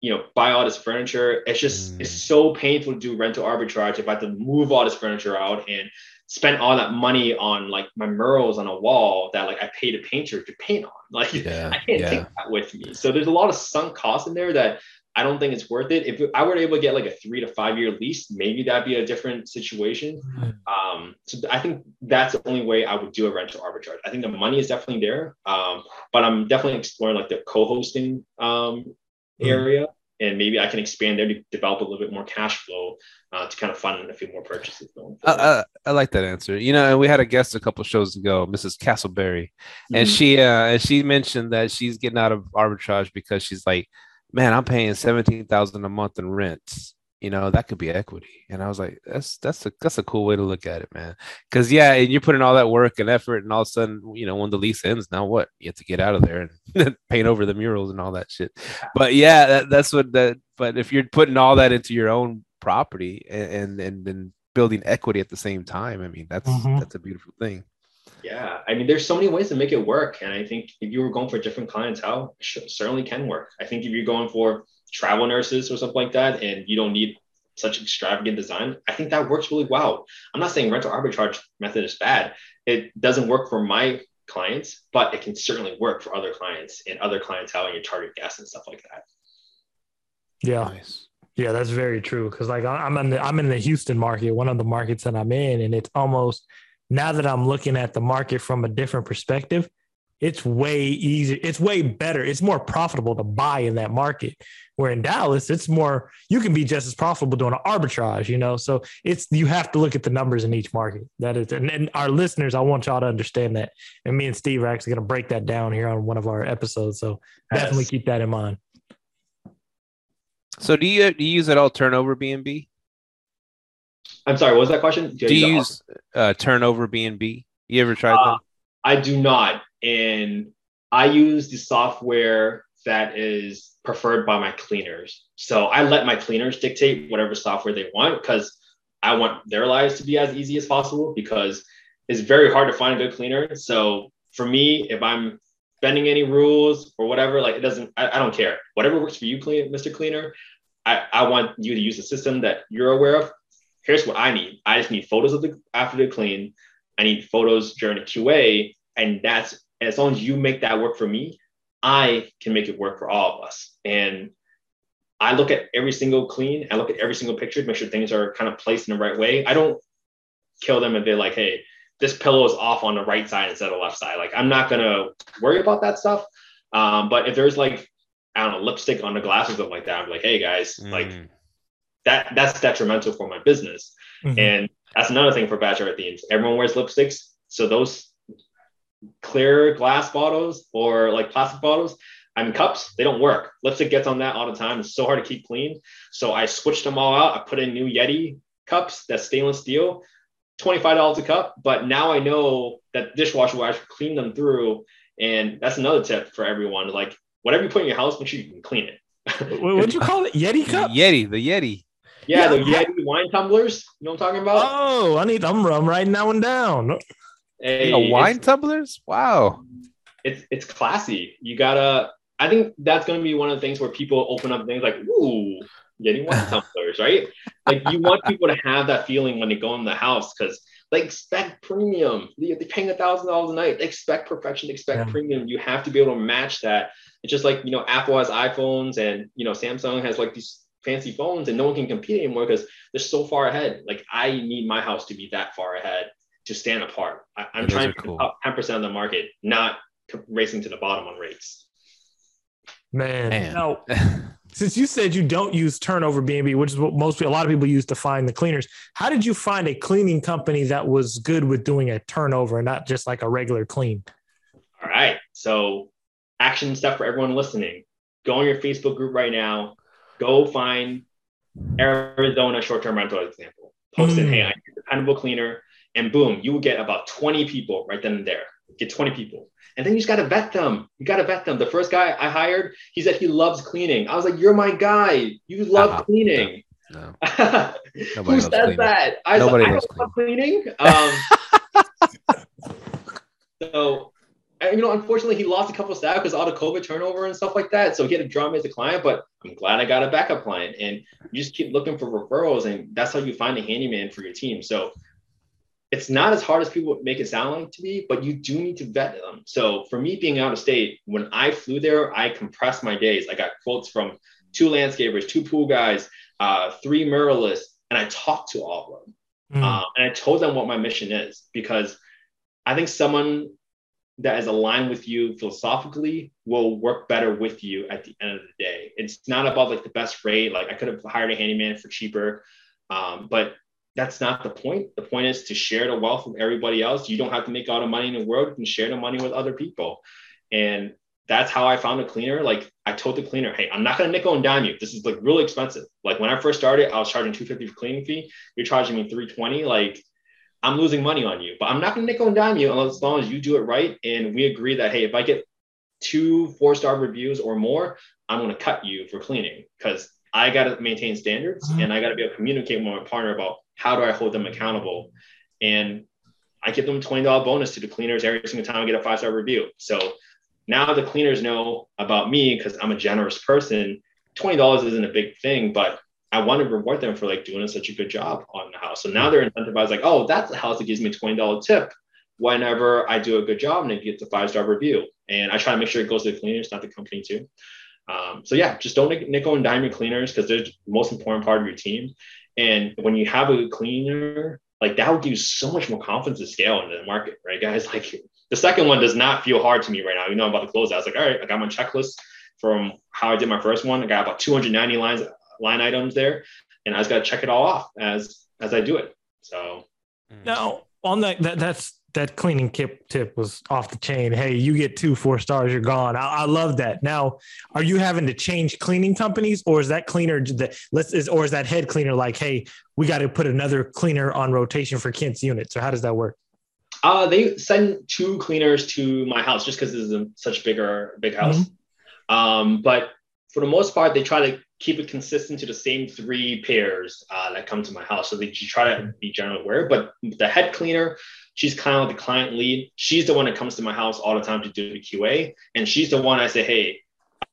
you know, buy all this furniture. It's just Mm. it's so painful to do rental arbitrage if I have to move all this furniture out and spend all that money on like my murals on a wall that like I paid a painter to paint on. Like Yeah, [laughs] I can't yeah. take that with me. So there's a lot of sunk costs in there that I don't think it's worth it. If I were able to get like a three to five year lease, maybe that'd be a different situation. Um, so I think that's the only way I would do a rental arbitrage. I think the money is definitely there, um, but I'm definitely exploring like the co-hosting um, Mm. area, and maybe I can expand there to develop a little bit more cash flow uh, to kind of fund a few more purchases going I. I, I like that answer. You know, and we had a guest a couple shows ago, Mrs. Castleberry, and Mhm. she uh, and she mentioned that she's getting out of arbitrage because she's like, man, I'm paying seventeen thousand a month in rents. You know, that could be equity. And I was like, that's that's a that's a cool way to look at it, man. Because yeah, and you're putting all that work and effort, and all of a sudden, you know, when the lease ends, now what? You have to get out of there and [laughs] paint over the murals and all that shit. But yeah, that, that's what that. But if you're putting all that into your own property and and and then building equity at the same time, I mean, that's Mhm. that's a beautiful thing. Yeah, I mean, there's so many ways to make it work, and I think if you were going for different clientele, it sh- certainly can work. I think if you're going for travel nurses or something like that, and you don't need such extravagant design, I think that works really well. I'm not saying rental arbitrage method is bad. It doesn't work for my clients, but it can certainly work for other clients and other clientele and your target guests and stuff like that. Yeah. Nice. Yeah, that's very true. Because like I- I'm in the I'm in the Houston market, one of the markets that I'm in, and it's almost now that I'm looking at the market from a different perspective, it's way easier. It's way better. It's more profitable to buy in that market. Where in Dallas, it's more you can be just as profitable doing an arbitrage, you know. So it's you have to look at the numbers in each market. That is, and, and our listeners, I want y'all to understand that. And me and Steve are actually going to break that down here on one of our episodes. So definitely Yes. keep that in mind. So do you do you use at all turnover B and B? I'm sorry, what was that question? Do you use uh, turnover B and B? You ever tried Uh, that? I do not. And I use the software that is preferred by my cleaners. So I let my cleaners dictate whatever software they want because I want their lives to be as easy as possible because it's very hard to find a good cleaner. So for me, if I'm bending any rules or whatever, like it doesn't, I, I don't care. Whatever works for you, clean, Mr. Cleaner, I, I want you to use a system that you're aware of. Here's what I need. I just need photos of the after the clean. I need photos during the QA, and that's as long as you make that work for me, I can make it work for all of us. And I look at every single clean, I look at every single picture to make sure things are kind of placed in the right way. I don't kill them if they're like, hey, this pillow is off on the right side instead of the left side. Like I'm not gonna worry about that stuff. Um, but if there's like, I don't know, lipstick on the glass or something like that, I'm like, hey guys, like Mm. That that's detrimental for my business. Mhm. And that's another thing for bachelor themes. Everyone wears lipsticks. So those clear glass bottles or like plastic bottles, I mean cups, they don't work. Lipstick gets on that all the time. It's so hard to keep clean. So I switched them all out. I put in new Yeti cups that's stainless steel, $25 a cup. But now I know that dishwasher will actually clean them through. And that's another tip for everyone. Like whatever you put in your house, make sure you can clean it. What would you call it? Yeti cup? Yeti, the Yeti. Yeah, the Yeah. Yeti wine tumblers. You know what I'm talking about? Oh, I need. I'm, I'm writing that one down. Hey, You know, wine tumblers? Wow. it's it's classy. You gotta. I think that's gonna be one of the things where people open up things like, "Ooh, getting wine [laughs] tumblers," right? Like you want people to have that feeling when they go in the house because They expect premium. They're paying a thousand dollars a night. They expect perfection. They expect yeah. premium. You have to be able to match that. It's just like you know, Apple has iPhones, and you know, Samsung has like these fancy phones, and no one can compete anymore because they're so far ahead. Like I need my house to be that far ahead to stand apart. I, am trying to cool. up 10% of the market, not racing to the bottom on rates. Man, Man. now [laughs] since you said you don't use turnover B&B, which is what most a lot of people use to find the cleaners, how did you find a cleaning company that was good with doing a turnover and not just like a regular clean? All right. So action step for everyone listening. Go on your Facebook group right now. Go find Arizona short-term rental example. Post mm. it, hey, I'm a dependable cleaner. And boom, you will get about 20 people right then and there. Get 20 people. And then you just got to vet them. You got to vet them. The first guy I hired, he said he loves cleaning. I was like, You're my guy. You love uh-huh. cleaning. No. no. [laughs] Who says cleaning. that? I, Nobody like, I love cleaning. Um, [laughs] so, you know, unfortunately, he lost a couple of staff because all the COVID turnover and stuff like that. So he had to draw me as a client, but I'm glad I got a backup client. And you just keep looking for referrals, and that's how you find a handyman for your team. So it's not as hard as people make it sound like to be, but you do need to vet them. So for me being out of state, when I flew there, I compressed my days. I got quotes from two landscapers, two pool guys, uh, three muralists, and I talked to all of them. Mm. And I told them what my mission is because I think someone that is aligned with you philosophically will work better with you at the end of the day. It's not about like the best rate. Like I could have hired a handyman for cheaper, um, but that's not the point. The point is to share the wealth with everybody else. You don't have to make all the money in the world. You can share the money with other people. And that's how I found a cleaner. Like I told the cleaner, hey, I'm not gonna nickel and dime you. This is like really expensive. Like when I first started, I was charging 250 for cleaning fee. You're charging me 320. Like I'm losing money on you, but I'm not gonna nickel and dime you unless, as long as you do it right. And we agree that hey, if I get two four-star reviews or more, I'm gonna cut you for cleaning because I gotta maintain standards mm-hmm. and I gotta be able to communicate with my partner about how do I hold them accountable? And I give them $20 bonus to the cleaners every single time I get a five star review. So now the cleaners know about me because I'm a generous person. $20 isn't a big thing, but I want to reward them for like doing such a good job on the house. So now they're incentivized, like, oh, that's a house that gives me $20 tip whenever I do a good job and it gets a five star review. And I try to make sure it goes to the cleaners, not the company too. Um, so yeah, just don't nickel and dime your cleaners because they're the most important part of your team. And when you have a cleaner, like that will give you so much more confidence to scale into the market, right, guys? [laughs] Like the second one does not feel hard to me right now. You know, I'm about to close. I was like, all right, I got my checklist from how I did my first one. I got about 290 lines line items there, and I just got to check it all off as as I do it. So now on that, that that's that cleaning tip tip was off the chain. Hey, you get two four stars, you're gone. I, I, love that. Now, are you having to change cleaning companies, or is that cleaner that let's is or is that head cleaner like, hey, we got to put another cleaner on rotation for Kent's units, or how does that work? Uh, they send two cleaners to my house just because this is a such bigger big house. Mm-hmm. Um, but for the most part, they try to keep it consistent to the same three pairs uh, that come to my house. So they try to be generally aware. But the head cleaner She's kind of the client lead. She's the one that comes to my house all the time to do the QA. And she's the one I say, hey,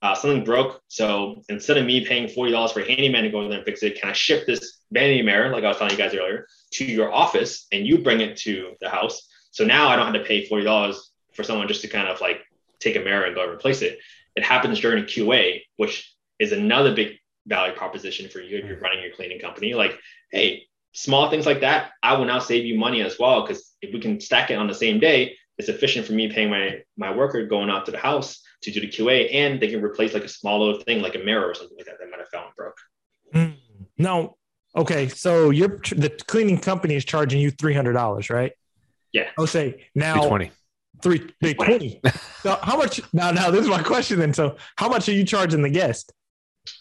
uh, something broke. So instead of me paying $40 for a handyman to go in there and fix it, can I ship this vanity mirror, like I was telling you guys earlier, to your office and you bring it to the house? So now I don't have to pay $40 for someone just to kind of like take a mirror and go and replace it. It happens during a QA, which is another big value proposition for you if you're running your cleaning company. Like, hey, small things like that, I will now save you money as well. Because if we can stack it on the same day, it's efficient for me paying my my worker going out to the house to do the QA, and they can replace like a small little thing like a mirror or something like that that might have found broke. Mm. No, okay. So you're the cleaning company is charging you three hundred dollars, right? Yeah. I'll say now twenty. Three, three twenty. [laughs] so how much? Now, now this is my question. Then, so how much are you charging the guest?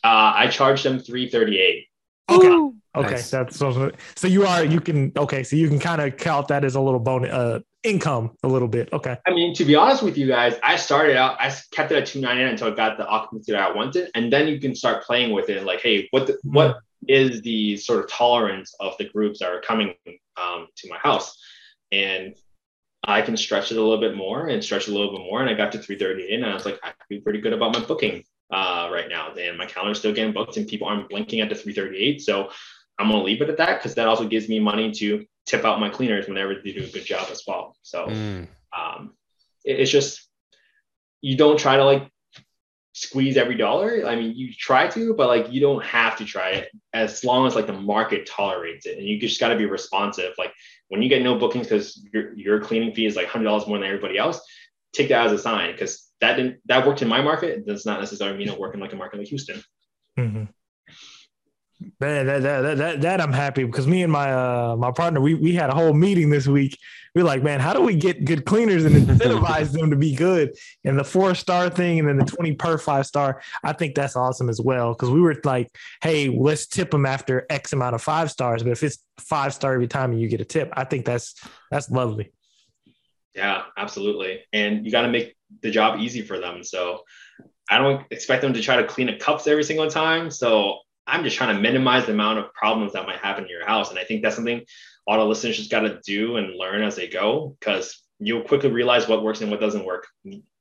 Uh, I charge them three thirty eight. Okay. Okay, nice. that's so, so you are you can okay, so you can kind of count that as a little bonus uh income a little bit. Okay. I mean, to be honest with you guys, I started out, I kept it at 299 until I got the occupancy that I wanted. And then you can start playing with it. Like, hey, what the, mm-hmm. what is the sort of tolerance of the groups that are coming um, to my house? And I can stretch it a little bit more and stretch a little bit more. And I got to 338 and I was like, I feel pretty good about my booking uh, right now. And my calendar's still getting booked and people aren't blinking at the 338. So I'm going to leave it at that because that also gives me money to tip out my cleaners whenever they do a good job as well. So Mm. um, it- it's just you don't try to like squeeze every dollar. I mean, you try to, but like you don't have to try it as long as like the market tolerates it, and you just got to be responsive. Like when you get no bookings because your your cleaning fee is like hundred dollars more than everybody else, take that as a sign because that didn't that worked in my market. Does not necessarily mean it work in like a market like Houston. Mm-hmm. That, that, that, that, that I'm happy because me and my uh my partner we we had a whole meeting this week. We are like, man, how do we get good cleaners and incentivize them to be good? And the four star thing and then the 20 per five star, I think that's awesome as well. Cause we were like, hey, let's tip them after X amount of five stars. But if it's five star every time and you get a tip, I think that's that's lovely. Yeah, absolutely. And you got to make the job easy for them. So I don't expect them to try to clean the cups every single time. So I'm just trying to minimize the amount of problems that might happen in your house. And I think that's something all the listeners just got to do and learn as they go because you'll quickly realize what works and what doesn't work.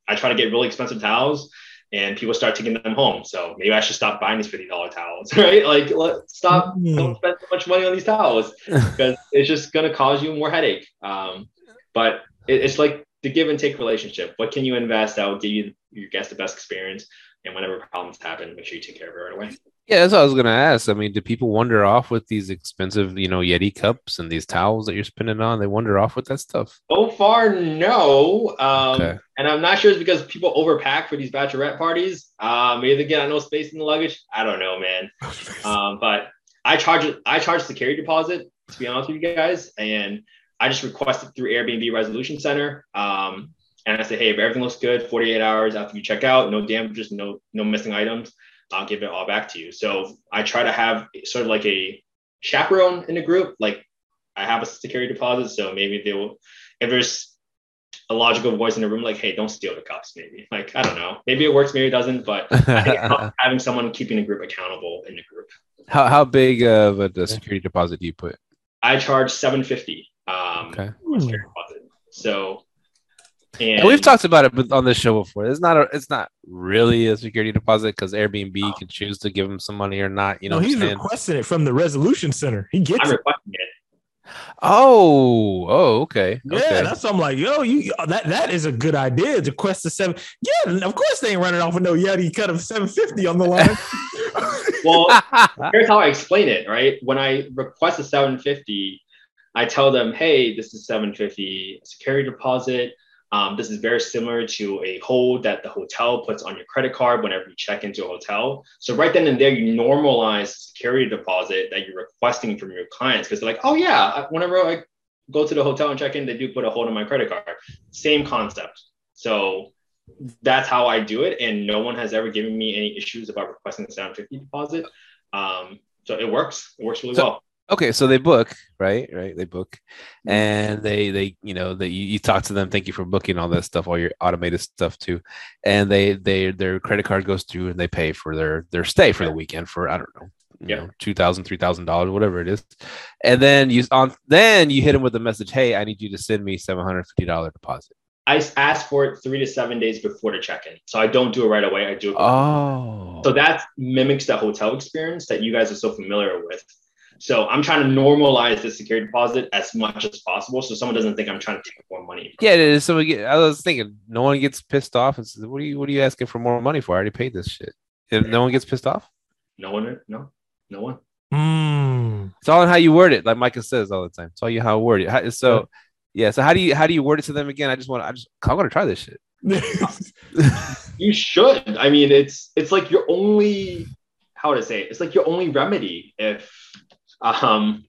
I try to get really expensive towels and people start taking them home. So maybe I should stop buying these $50 towels, [laughs] right? Like let stop, Mm. don't spend so much money on these towels [laughs] because it's just going to cause you more headache. Um, but it, it's like the give and take relationship. What can you invest that will give you your guest the best experience? And whenever problems happen, make sure you take care of it right away. Yeah, that's what I was gonna ask. I mean, do people wander off with these expensive, you know, Yeti cups and these towels that you're spending on? They wander off with that stuff. So far, no. Um, Okay. And I'm not sure it's because people overpack for these bachelorette parties. Uh, maybe they get no space in the luggage. I don't know, man. [laughs] Um, but I charge I charge security deposit to be honest with you guys, and I just requested through Airbnb Resolution Center. Um, and I said, hey, if everything looks good, 48 hours after you check out, no damages, no no missing items, I'll give it all back to you. So I try to have sort of like a chaperone in the group. Like I have a security deposit, so maybe they will. If there's a logical voice in the room, like, hey, don't steal the cups. Maybe like I don't know. Maybe it works, maybe it doesn't. But [laughs] having someone keeping the group accountable in the group. how how big of a security deposit do you put? I charge 750 um Okay. for. So and And we've talked about it on this show before. It's not a, it's not really a security deposit because Airbnb can choose to give them some money or not. You know, no, he's saying? requesting it from the resolution center. He gets I'm it. requesting it. oh, oh, okay, Yeah, okay. that's what I'm like, yo, you that that is a good idea to quest the seven. Yeah, of course they ain't running off with no Yeti cut of 750 on the line. [laughs] Well, [laughs] here's how I explain it, right? When I request a 750, I tell them, hey, this is 750 security deposit. Um, this is very similar to a hold that the hotel puts on your credit card whenever you check into a hotel. So right then and there, you normalize the security deposit that you're requesting from your clients because they're like, oh yeah, whenever I go to the hotel and check in, they do put a hold on my credit card. Same concept. So that's how I do it, and no one has ever given me any issues about requesting the 750 deposit. Um, so it works. It works really So- well. Okay so they book right right they book and they they you know they you, you talk to them thank you for booking all that stuff all your automated stuff too and they they their credit card goes through and they pay for their their stay for the weekend for i don't know you Yeah. know two thousand three thousand dollars whatever it is and then you on then you hit them with a message hey i need you to send me seven hundred fifty dollar deposit I ask for it three to seven days before the check-in, so I don't do it right away. I do it. oh So that mimics the hotel experience that you guys are so familiar with. So I'm trying to normalize the security deposit as much as possible, so someone doesn't think I'm trying to take more money. yeah it is. so we get, i was thinking no one gets pissed off and says what are you what are you asking for more money for i already paid this shit if no one gets pissed off No one, no, no one. Mm. It's all in how you word it, like Micah says all the time. It's all you how you word it. How- so yeah. So how do you how do you word it to them again? I just want I just I want to try this shit. [laughs] You should. I mean, it's it's like your only how to say it? It's like your only remedy if um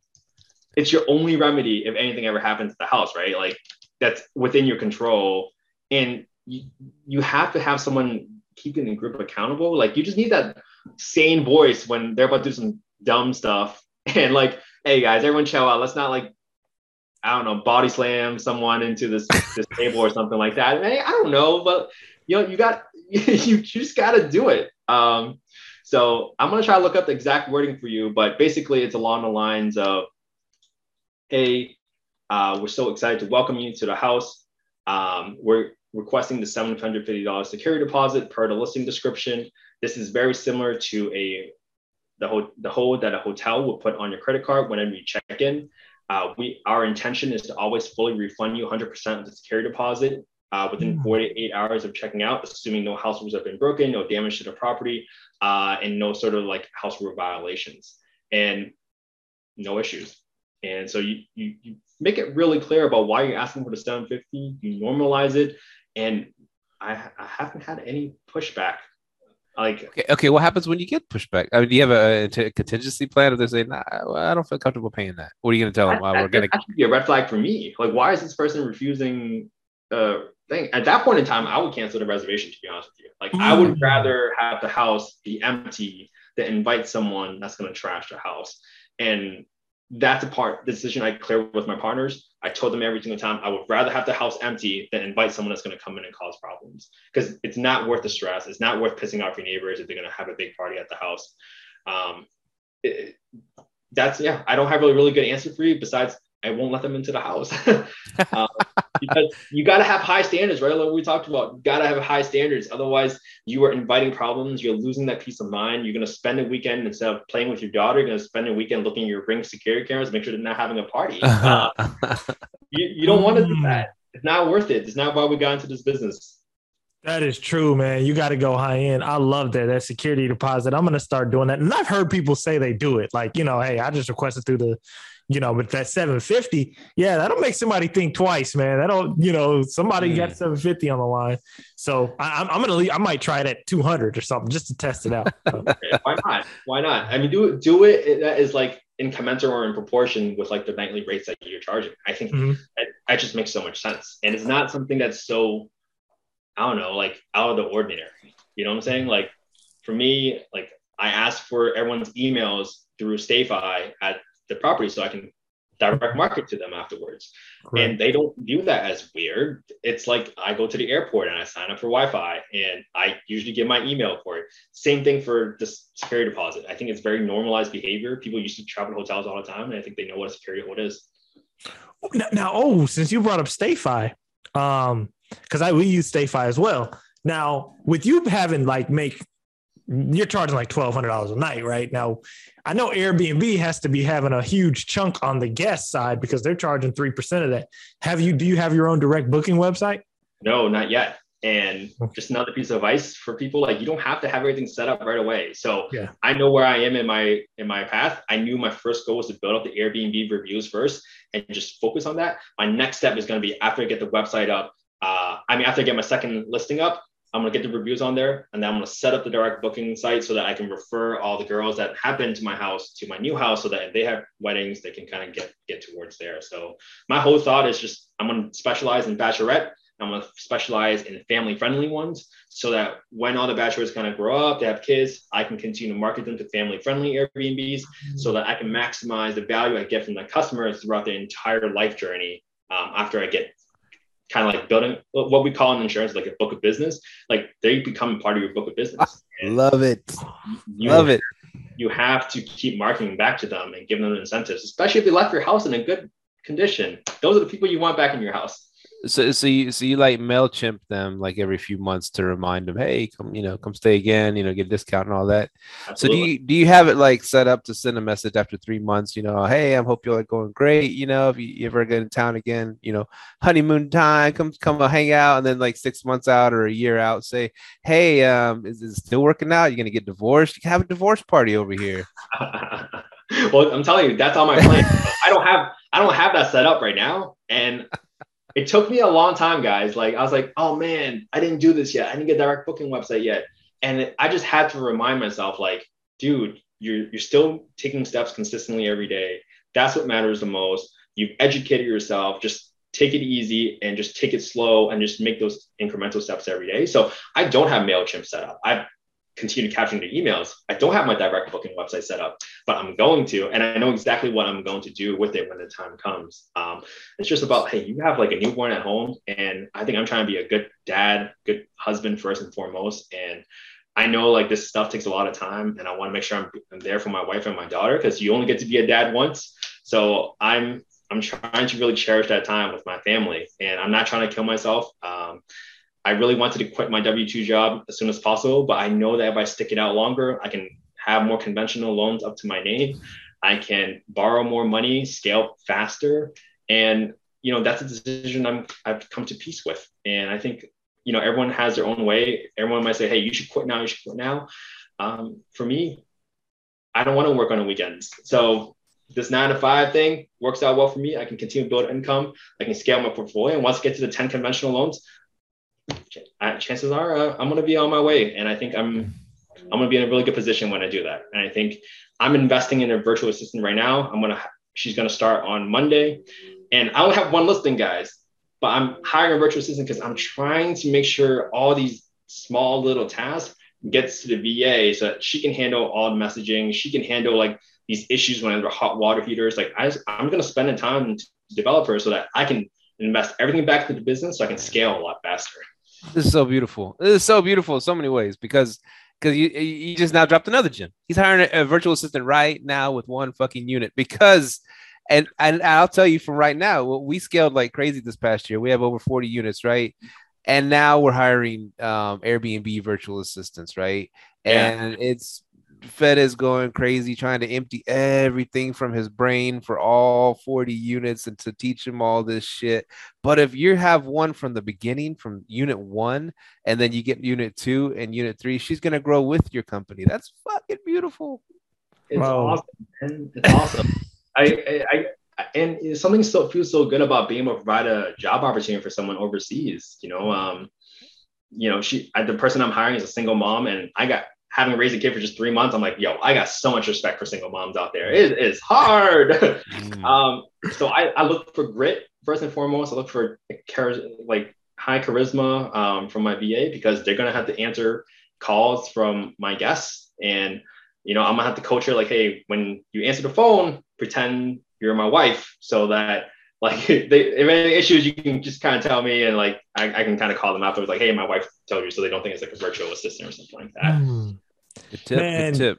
it's your only remedy if anything ever happens to the house, right? Like that's within your control. And you, you have to have someone keeping the group accountable. Like you just need that sane voice when they're about to do some dumb stuff. [laughs] And like, hey guys, everyone chill out. Let's not like I don't know, body slam someone into this this [laughs] table or something like that. Hey, I don't know, but you know, you got [laughs] you just got to do it. Um, so I'm gonna try to look up the exact wording for you, but basically it's along the lines of, "Hey, uh, we're so excited to welcome you to the house. Um, we're requesting the $750 security deposit per the listing description. This is very similar to a the, ho- the hold that a hotel will put on your credit card whenever you check in. Uh, we our intention is to always fully refund you 100% of the security deposit uh, within Mm. 48 hours of checking out, assuming no house rules have been broken, no damage to the property, uh, and no sort of like house rule violations, and no issues. And so you, you you make it really clear about why you're asking for the 750. You normalize it, and I, I haven't had any pushback. Like Okay, okay. What happens when you get pushback? I mean, do you have a, a contingency plan if they say, "Nah, well, I don't feel comfortable paying that"? What are you going to tell them? Well, that, we're going to. be a red flag for me. Like, why is this person refusing uh thing? At that point in time, I would cancel the reservation. To be honest with you, like I would Mm. rather have the house be empty than invite someone that's going to trash the house. And that's a part the decision I clear with my partners. I told them every single time I would rather have the house empty than invite someone that's going to come in and cause problems because it's not worth the stress. It's not worth pissing off your neighbors if they're going to have a big party at the house. Um, it, that's yeah. I don't have a really good answer for you besides I won't let them into the house [laughs] um, because you got to have high standards, right? Like we talked about, you got to have high standards. Otherwise, you are inviting problems. You're losing that peace of mind. You're going to spend a weekend instead of playing with your daughter. You're going to spend a weekend looking at your ring security cameras, make sure they're not having a party. Uh, [laughs] you, you don't want to do that. It's not worth it. It's not why we got into this business. That is true, man. You got to go high end. I love that. That security deposit. I'm going to start doing that. And I've heard people say they do it. Like, you know, hey, I just requested through the, you know, but that 750, yeah, that'll make somebody think twice, man. That'll, you know, somebody Mm. got 750 on the line. So I, I'm, I'm going to leave. I might try it at 200 or something just to test it out. [laughs] So, Why not? Why not? I mean, do it. Do it. That is like in commensurate or in proportion with like the nightly rates that you're charging. I think Mhm. that, that just makes so much sense, and it's not something that's so I don't know, like out of the ordinary. You know what I'm saying? Like for me, like I ask for everyone's emails through StayFi at the property so I can direct market to them afterwards. correct. And they don't view that as weird. It's like I go to the airport and I sign up for Wi-Fi and I usually get my email for it. Same thing for the security deposit. I think it's very normalized behavior. People used to travel to hotels all the time, and I think they know what a security hold is. Now, now, oh, since you brought up StayFi, um, because I we use StayFi as well. Now, with you having like make, you're charging like twelve hundred dollars a night, right? Now, I know Airbnb has to be having a huge chunk on the guest side because they're charging three percent of that. Have you? Do you have your own direct booking website? No, not yet. And just another piece of advice for people: like you don't have to have everything set up right away. So Yeah. I know where I am in my in my path. I knew my first goal was to build up the Airbnb reviews first and just focus on that. My next step is going to be after I get the website up. Uh, I mean, after I get my second listing up, I'm gonna get the reviews on there, and then I'm gonna set up the direct booking site so that I can refer all the girls that have been to my house to my new house, so that if they have weddings, they can kind of get get towards there. So my whole thought is just I'm gonna specialize in bachelorette. I'm gonna specialize in family friendly ones, so that when all the bachelors kind of grow up, they have kids, I can continue to market them to family friendly Airbnbs, so that I can maximize the value I get from the customers throughout their entire life journey. Um, after I get kind of like building what we call in insurance like a book of business like they become part of your book of business And Love it. you, Love it. you have to keep marketing back to them and giving them incentives especially if they left your house in a good condition those are the people you want back in your house So, so you, so you like Mailchimp them like every few months to remind them, hey, come, you know, come stay again, you know, get a discount and all that. So do you do you have it like set up to send a message after three months? You know, hey, I hope you're like going great. You know, if you, you ever get in town again, you know, honeymoon time, come come hang out, and then like six months out or a year out, say, hey, um, is it still working out? You're gonna get divorced? You can have a divorce party over here. [laughs] well i'm telling you that's on my plan [laughs] i don't have i don't have that set up right now and it took me a long time guys. Like i was like oh man i didn't do this yet. I didn't get a direct booking website yet. And i just had to remind myself like dude you're you're still taking steps consistently every day. That's what matters the most. You've educated yourself. Just take it easy and just take it slow and just make those incremental steps every day. So i don't have mailchimp set up. I've continued capturing the emails i don't have my direct booking website set up but I'm going to, and I know exactly what I'm going to do with it when the time comes. Um, it's just about, hey, you have like a newborn at home, and I think I'm trying to be a good dad, good husband first and foremost. And I know like this stuff takes a lot of time, and I want to make sure I'm, I'm there for my wife and my daughter because you only get to be a dad once. So I'm I'm trying to really cherish that time with my family, and I'm not trying to kill myself. Um, I really wanted to quit my W two job as soon as possible, but I know that if I stick it out longer, I can have more conventional loans up to my name. I can borrow more money, scale faster. And, you know, that's a decision I'm, I've come to peace with. And I think, you know, everyone has their own way. Everyone might say, hey, you should quit now, you should quit now. Um, for me, I don't want to work on the weekends. So this nine to five thing works out well for me. I can continue to build income. I can scale my portfolio. And once I get to the 10 conventional loans, chances are uh, I'm going to be on my way. And I think I'm, I'm going to be in a really good position when I do that. And I think I'm investing in a virtual assistant right now. I'm going to, she's going to start on Monday. And I only have one listing, guys, but I'm hiring a virtual assistant because I'm trying to make sure all these small little tasks gets to the VA so that she can handle all the messaging. She can handle like these issues when they're hot water heaters. Like I, I'm going to spend the time to develop her so that I can invest everything back into the business so I can scale a lot faster. This is so beautiful. This is so beautiful in so many ways because because you you just now dropped another gem. He's hiring a, a, virtual assistant right now with one fucking unit because. And, and I'll tell you from right now, we scaled like crazy this past year. We have over 40 units, right? And now we're hiring um, Airbnb virtual assistants, right? Yeah. And it's Fed is going crazy trying to empty everything from his brain for all 40 units and to teach him all this shit. But if you have one from the beginning, from unit one, and then you get unit two and unit three, she's gonna grow with your company. That's fucking beautiful. It's wow. awesome. And it's awesome. [laughs] I, I, I and something so feels so good about being able to provide a job opportunity for someone overseas. You know, um, you know, she I, the person I'm hiring is a single mom, and I got having raised a kid for just three months, I'm like, yo, I got so much respect for single moms out there. It is hard. [laughs] Mm. um, so I, I look for grit first and foremost. I look for like high charisma um, from my VA because they're gonna have to answer calls from my guests, and you know I'm gonna have to coach her like, hey, when you answer the phone, pretend you're my wife, so that like [laughs] they, if any issues, you can just kind of tell me, and like I, I can kind of call them afterwards, like, hey, my wife told you, so they don't think it's like a virtual assistant or something like that. Mm. Good tip. Man, good tip.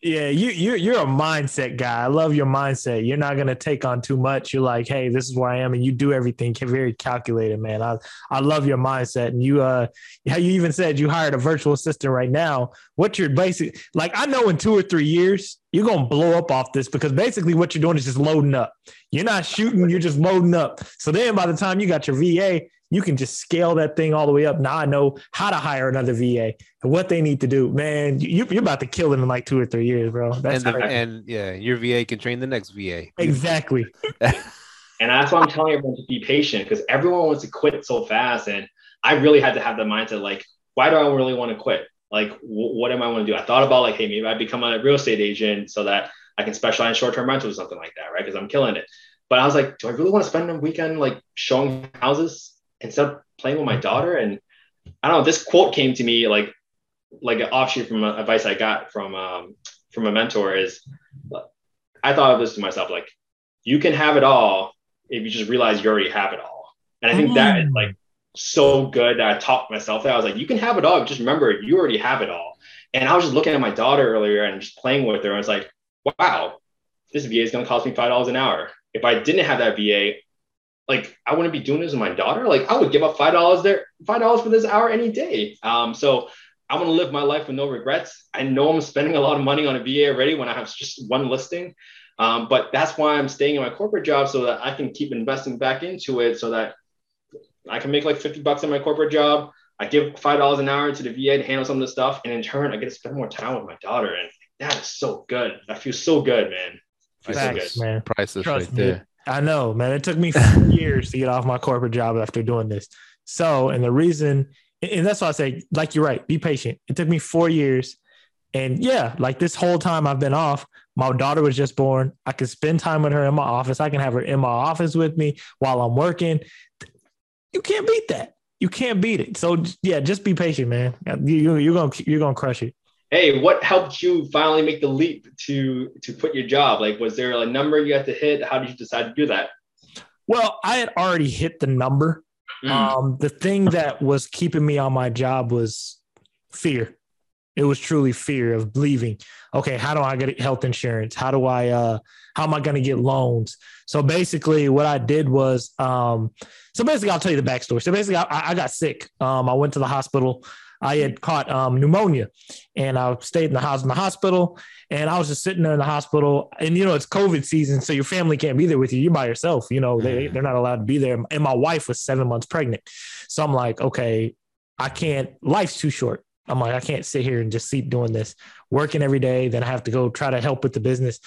Yeah, you you you're a mindset guy. I love your mindset. You're not gonna take on too much. You're like, hey, this is where I am, and you do everything very calculated, man. I I love your mindset, and you uh, how you even said you hired a virtual assistant right now. What you're basic like, I know in two or three years you're gonna blow up off this because basically what you're doing is just loading up. You're not shooting, you're just loading up. So then by the time you got your VA, you can just scale that thing all the way up. Now I know how to hire another VA and what they need to do. Man, you, are about to kill them in like two or three years, bro. That's and, the, and yeah, your VA can train the next VA. Exactly. [laughs] and that's why I'm telling everyone to be patient because everyone wants to quit so fast. And I really had to have the mindset like, why do I really want to quit? Like, w- what am I want to do? I thought about like, hey, maybe I become a real estate agent so that I can specialize in short-term rentals or something like that, right? Because I'm killing it. But I was like, do I really want to spend a weekend like showing houses? Instead of playing with my daughter. And I don't know, this quote came to me like like an offshoot from advice I got from um, from a mentor is I thought of this to myself like you can have it all if you just realize you already have it all. And I think mm. that is mm. like so good that I talked myself that I was like, you can have it all. Just remember, you already have it all. And I was just looking at my daughter earlier and just playing with her. And I was like, wow, this VA is going to cost me $5 an hour. If I didn't have that VA, like I wouldn't be doing this with my daughter. Like I would give up five dollars there, five dollars for this hour any day. Um, so I want to live my life with no regrets. I know I'm spending a lot of money on a VA already when I have just one listing. Um, but that's why I'm staying in my corporate job so that I can keep investing back into it so that I can make like 50 bucks in my corporate job. I give five dollars an hour to the VA to handle some of the stuff, and in turn, I get to spend more time with my daughter, and that is so good. I feel so good, man. Feels Thanks, so good. man. Priceless Trust right there. I know, man. It took me [laughs] years to get off my corporate job after doing this. So, and the reason, and that's why I say, like you're right, be patient. It took me four years. And yeah, like this whole time I've been off, my daughter was just born. I could spend time with her in my office. I can have her in my office with me while I'm working. You can't beat that. You can't beat it. So yeah, just be patient, man. You, you're gonna you're gonna crush it hey, what helped you finally make the leap to to quit your job? Like, was there a number you had to hit? How did you decide to do that? Well, I had already hit the number. Mm. Um, the thing that was keeping me on my job was fear. It was truly fear of leaving. Okay, how do I get health insurance? How do I uh how am I going to get loans? So basically what I did was um so basically I'll tell you the backstory. So basically I, I got sick. Um I went to the hospital I had caught um, pneumonia, and I stayed in the house in the hospital, and I was just sitting there in the hospital, and you know it's COVID season, so your family can't be there with you. You're by yourself. You know they they're not allowed to be there, and my wife was seven months pregnant, so I'm like, okay, I can't. Life's too short. I'm like, I can't sit here and just keep doing this, working every day. Then I have to go try to help with the business.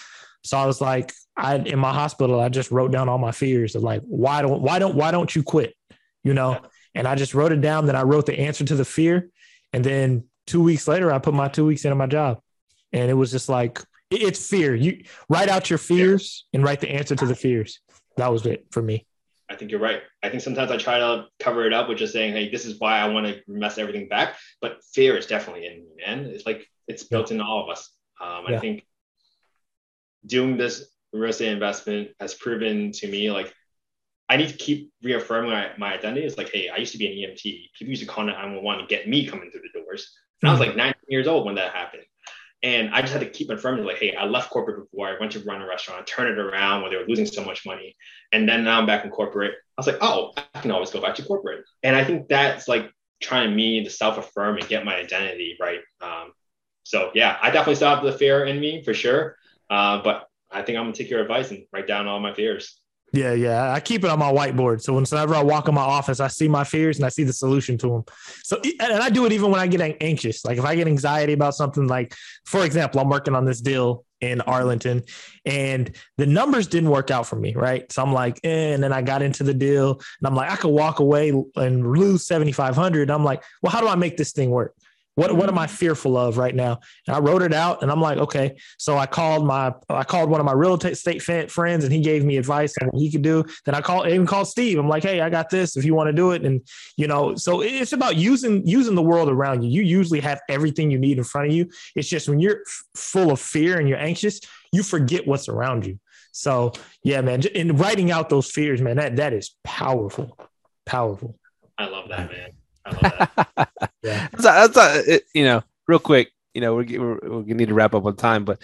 So I was like, I in my hospital, I just wrote down all my fears of like, why don't, why don't, why don't you quit? You know? And I just wrote it down. Then I wrote the answer to the fear. And then two weeks later, I put my two weeks into my job. And it was just like, it's fear. You write out your fears and write the answer to the fears. That was it for me. I think you're right. I think sometimes I try to cover it up with just saying, "Hey, this is why I want to mess everything back." But fear is definitely in me, man. It's like it's built into all of us. Um, yeah. I think doing this real estate investment has proven to me like I need to keep reaffirming my, my identity. It's like, hey, I used to be an EMT. People used to call 911 to get me coming through the doors. And I was like 19 years old when that happened. And I just had to keep affirming, like, hey, I left corporate before. I went to run a restaurant, turn it around when they were losing so much money. And then now I'm back in corporate. I was like, oh, I can always go back to corporate. And I think that's like trying me to self affirm and get my identity right. Um, so, yeah, I definitely still have the fear in me for sure. Uh, but I think I'm going to take your advice and write down all my fears. Yeah, yeah. I keep it on my whiteboard. So whenever I walk in my office, I see my fears and I see the solution to them. So, and I do it even when I get anxious. Like if I get anxiety about something, like for example, I'm working on this deal in Arlington and the numbers didn't work out for me. Right. So I'm like, eh, and then I got into the deal and I'm like, I could walk away and lose 7,500. I'm like, well, how do I make this thing work? What what am I fearful of right now? And I wrote it out, and I'm like, okay. So I called my I called one of my real estate friends, and he gave me advice on what he could do. Then I called even called Steve. I'm like, hey, I got this. If you want to do it, and you know, so it's about using using the world around you. You usually have everything you need in front of you. It's just when you're full of fear and you're anxious, you forget what's around you. So yeah, man, and writing out those fears, man, that that is powerful, powerful. I love that, man [laughs] yeah. That's, a, that's a, it, you know, real quick, you know, we're, we're, we need to wrap up on time, but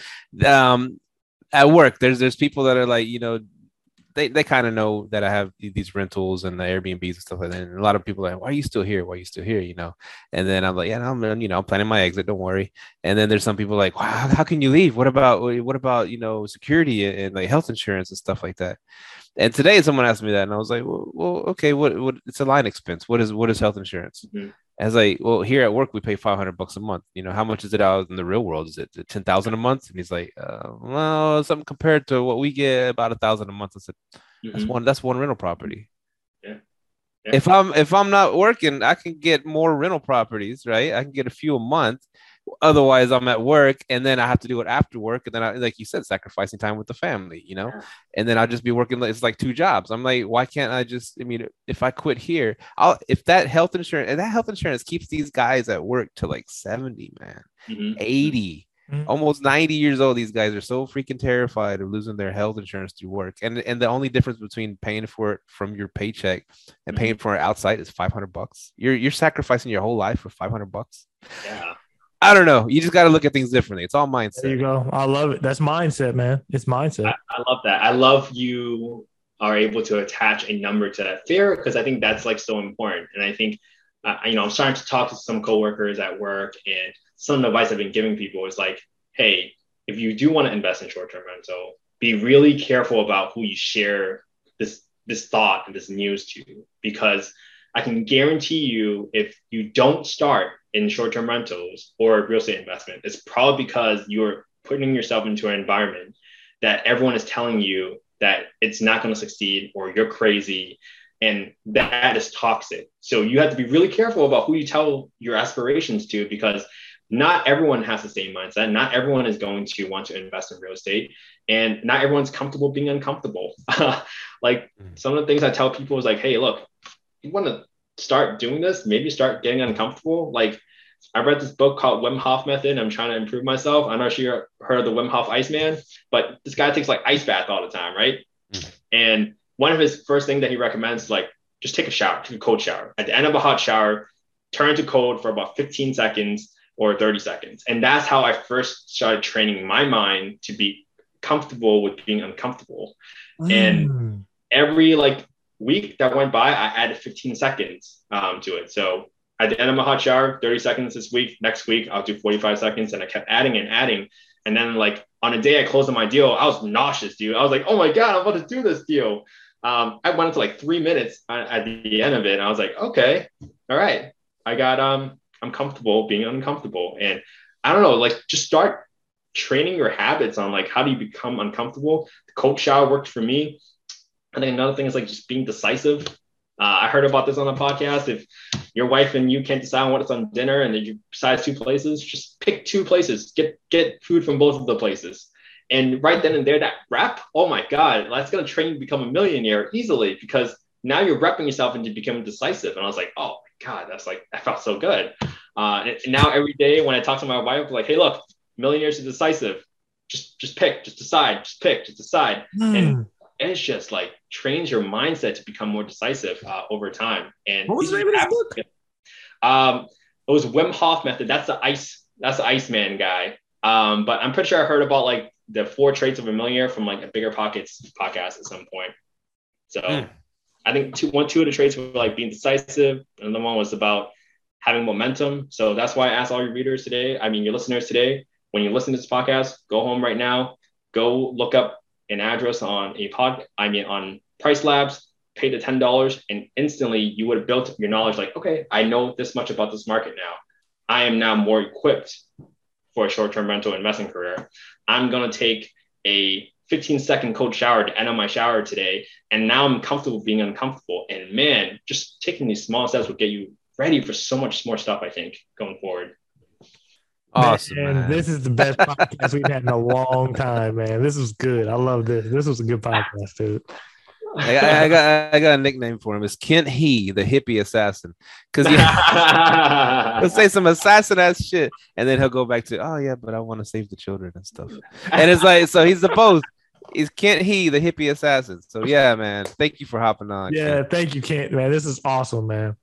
um, at work, there's there's people that are like, you know, they, they kind of know that I have these rentals and the Airbnbs and stuff like that. And a lot of people are like, why are you still here? Why are you still here? You know? And then I'm like, yeah, I'm, you know, I'm planning my exit. Don't worry. And then there's some people like, wow, how can you leave? What about, what about, you know, security and, and like health insurance and stuff like that? And today someone asked me that, and I was like, well, well okay, what, what? It's a line expense. What is what is health insurance? Mm-hmm. I like, well, here at work we pay five hundred bucks a month. You know, how much is it out in the real world? Is it ten thousand a month? And he's like, uh, well, something compared to what we get, about a thousand a month. I said, mm-hmm. that's one. That's one rental property. Yeah. yeah. If I'm if I'm not working, I can get more rental properties, right? I can get a few a month, otherwise i'm at work and then i have to do it after work and then i like you said sacrificing time with the family you know yeah. and then i'll just be working it's like two jobs i'm like why can't i just i mean if i quit here i'll if that health insurance and that health insurance keeps these guys at work to like 70 man mm-hmm. 80 mm-hmm. almost 90 years old these guys are so freaking terrified of losing their health insurance through work and and the only difference between paying for it from your paycheck and mm-hmm. paying for it outside is 500 bucks you're you're sacrificing your whole life for 500 bucks yeah I don't know. You just got to look at things differently. It's all mindset. There you go. I love it. That's mindset, man. It's mindset. I, I love that. I love you are able to attach a number to that fear because I think that's like so important. And I think, uh, you know, I'm starting to talk to some coworkers at work, and some of the advice I've been giving people is like, hey, if you do want to invest in short-term rental, be really careful about who you share this this thought and this news to, because I can guarantee you, if you don't start in short-term rentals or real estate investment, it's probably because you're putting yourself into an environment that everyone is telling you that it's not going to succeed or you're crazy and that is toxic. So you have to be really careful about who you tell your aspirations to because not everyone has the same mindset. Not everyone is going to want to invest in real estate, and not everyone's comfortable being uncomfortable. [laughs] like mm. some of the things I tell people is like, hey, look, you want to start doing this, maybe start getting uncomfortable. Like I read this book called Wim Hof Method. I'm trying to improve myself. I'm not sure you heard of the Wim Hof Iceman, but this guy takes like ice bath all the time, right? Mm. And one of his first things that he recommends is like just take a shower, take a cold shower. At the end of a hot shower, turn to cold for about 15 seconds or 30 seconds. And that's how I first started training my mind to be comfortable with being uncomfortable. Mm. And every like week that went by, I added 15 seconds um, to it. So at the end of my hot shower, 30 seconds this week. Next week, I'll do 45 seconds. And I kept adding and adding. And then, like, on a day I closed on my deal, I was nauseous, dude. I was like, oh my God, I'm about to do this deal. Um, I went into like three minutes at the end of it. And I was like, okay, all right. I got, um, I'm comfortable being uncomfortable. And I don't know, like, just start training your habits on like how do you become uncomfortable. The cold shower worked for me. I think another thing is like just being decisive. Uh, I heard about this on a podcast. If your wife and you can't decide on what's on dinner and then you decide two places, just pick two places. Get get food from both of the places. And right then and there, that rep, oh my God, that's gonna train you to become a millionaire easily because now you're repping yourself into becoming decisive. And I was like, oh my God, that's like that felt so good. Uh, and, now every day when I talk to my wife, I'm like, hey, look, millionaires are decisive. Just just pick, just decide, just pick, just decide. Mm. And it's just like trains your mindset to become more decisive uh, over time. And what was the name of this book? Um, it was Wim Hof method. That's the ice. That's the Iceman guy. Um, but I'm pretty sure I heard about like the four traits of a millionaire from like a BiggerPockets podcast at some point. So mm. I think two, one, two of the traits were like being decisive. and the one was about having momentum. So that's why I asked all your readers today. I mean, your listeners today, when you listen to this podcast, go home right now, go look up an address on a pod, I mean, on PriceLabs, pay the $10, and instantly you would have built your knowledge like, okay, I know this much about this market now. I am now more equipped for a short term rental investing career. I'm going to take a 15 second cold shower to end on my shower today. And now I'm comfortable being uncomfortable. And man, just taking these small steps will get you ready for so much more stuff, I think, going forward. Awesome. Man, man. This is the best podcast we've had in a long time, man. This was good. I love this. This was a good podcast, dude. I, got, I got I got a nickname for him. It's Kent He, the hippie assassin. Because [laughs] he'll say some assassin ass shit, and then he'll go back to, oh yeah, but I want to save the children and stuff. And it's like, so he's the both. Is Kent He, the hippie assassin. So yeah, man. Thank you for hopping on. Yeah, Kent. thank you, Kent. Man, this is awesome, man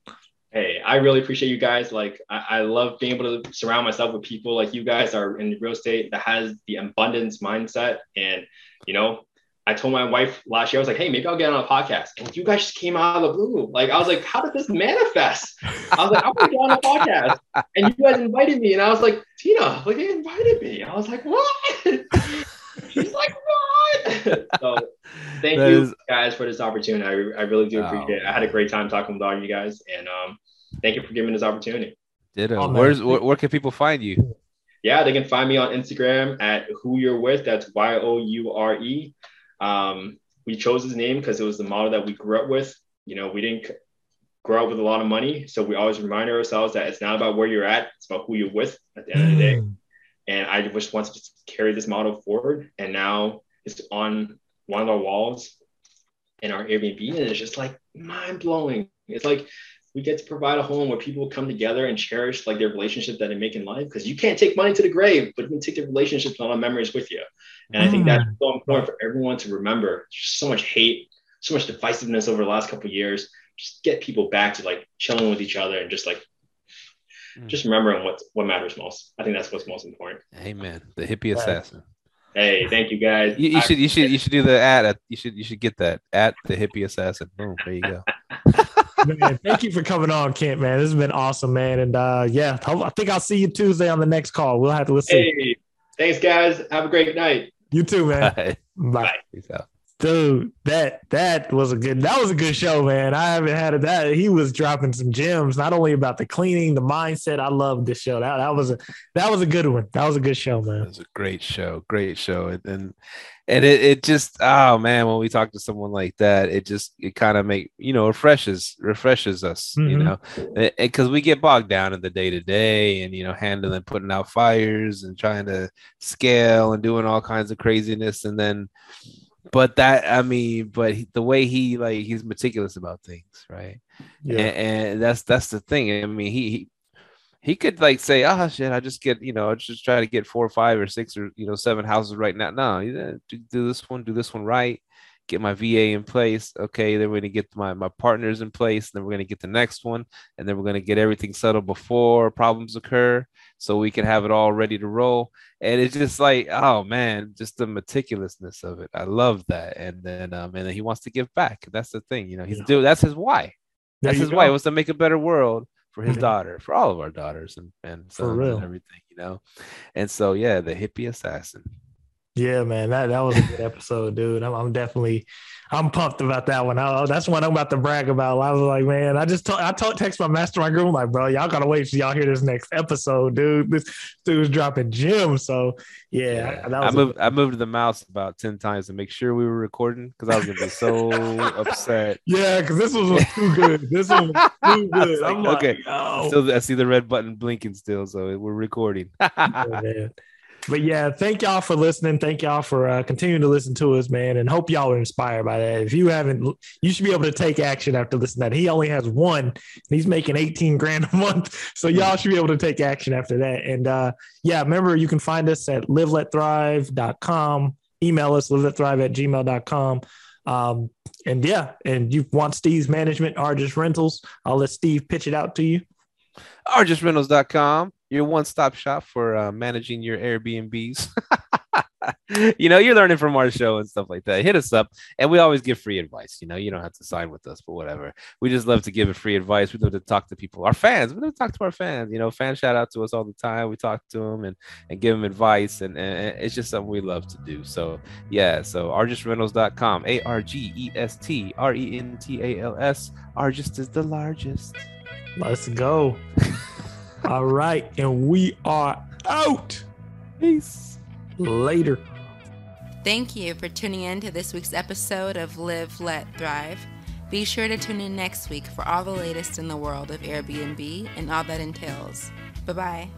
hey, I really appreciate you guys. Like, I, I, love being able to surround myself with people like you guys are in real estate that has the abundance mindset. And, you know, I told my wife last year, I was like, hey, maybe I'll get on a podcast. And you guys just came out of the blue. Like, I was like, how did this manifest? I was like, I'm gonna get on a podcast. And you guys invited me. And I was like, Tina, like, they invited me. I was like, what? [laughs] She's like, what? [laughs] so thank that you is... guys for this opportunity. I, I really do appreciate oh, it. I had a great time talking with all of you guys. And um, thank you for giving this opportunity. Ditto. Oh, Where's where, where, can people find you? Yeah, they can find me on Instagram at who you're with. That's Y O U R E. Um, we chose his name because it was the model that we grew up with. You know, we didn't grow up with a lot of money, so we always remind ourselves that it's not about where you're at; it's about who you're with at the end mm. of the day. Mm. And I just wanted to carry this model forward, and now it's on one of our walls in our Airbnb, and it's just like mind blowing. It's like we get to provide a home where people come together and cherish like their relationship that they make in life because you can't take money to the grave but you can take the relationships and all the memories with you and mm. i think that's mm. so important for everyone to remember There's so much hate so much divisiveness over the last couple years just get people back to like chilling with each other and just like mm. just remembering what what matters most i think that's what's most important amen the hippie assassin Hey, thank you guys. You, you should you should you should do the ad. You should you should get that at the hippie assassin. Boom, there you go. [laughs] man, thank you for coming on, Kent. Man, this has been awesome, man. And uh, yeah, I think I'll see you Tuesday on the next call. We'll have to listen. Hey, thanks, guys. Have a great night. You too, man. Bye. Bye. Peace out dude that that was a good that was a good show man. I haven't had it that he was dropping some gems not only about the cleaning the mindset. I love this show. That, that was a that was a good one. That was a good show man. It was a great show great show. And and, and it, it just oh man when we talk to someone like that it just it kind of make you know refreshes refreshes us mm-hmm. you know because we get bogged down in the day to day and you know handling putting out fires and trying to scale and doing all kinds of craziness. And then but that I mean, but he, the way he like he's meticulous about things, right? Yeah, and, and that's that's the thing. I mean, he, he he could like say, "Ah, oh, shit, I just get you know, I just try to get four or five or six or you know seven houses right now." No, do, do this one, do this one right, get my VA in place. Okay, then we're gonna get my my partners in place. Then we're gonna get the next one, and then we're gonna get everything settled before problems occur so we can have it all ready to roll. And it's just like, oh man, just the meticulousness of it. I love that. And then um, and then he wants to give back. That's the thing, you know, he's yeah. doing that's his why. That's his go. why. He wants to make a better world for his daughter, for all of our daughters and and sons and everything, you know. And so yeah, the hippie assassin. Yeah, man, that, that was a good episode, dude. I'm, I'm definitely, I'm pumped about that one. I, that's one I'm about to brag about. I was like, man, I just told, I told, text my mastermind group, I'm like, bro, y'all gotta wait till y'all hear this next episode, dude. This dude's dropping gems. So yeah, that I was a- moved I moved the mouse about 10 times to make sure we were recording because I was gonna be so [laughs] upset. yeah, because this one was too good. This one was [laughs] too good. Like, I'm like, okay, oh, Still, I see the red button blinking still, so we're recording. [laughs] Yeah. But yeah, thank y'all for listening. Thank y'all for uh, continuing to listen to us, man. And hope y'all are inspired by that. If you haven't, you should be able to take action after listening that. He only has one, and he's making 18 grand a month. [laughs] So y'all should be able to take action after that. And uh, yeah, remember, you can find us at liveletthrive.com. Email us, liveletthrive at gmail.com. Um, and yeah, and you want Steve's management, Argest Rentals, I'll let Steve pitch it out to you. argestrentals.com your one-stop shop for uh, managing your airbnbs. [laughs] You know you're learning from our show and stuff like that. Hit us up and we always give free advice. You know you don't have to sign with us but whatever. We just love to give it free advice. We love to talk to people our fans. We love to talk to our fans. You know fans shout out to us all the time. We talk to them and, and give them advice and, and it's just something we love to do. So yeah so argestrentals.com A R G E S T R E N T A L S. Argest is the largest. Let's go. [laughs] All right. And we are out. peace Later. Thank you for tuning in to this week's episode of Live, Let, Thrive. Be sure to tune in next week for all the latest in the world of Airbnb and all that entails. Bye bye.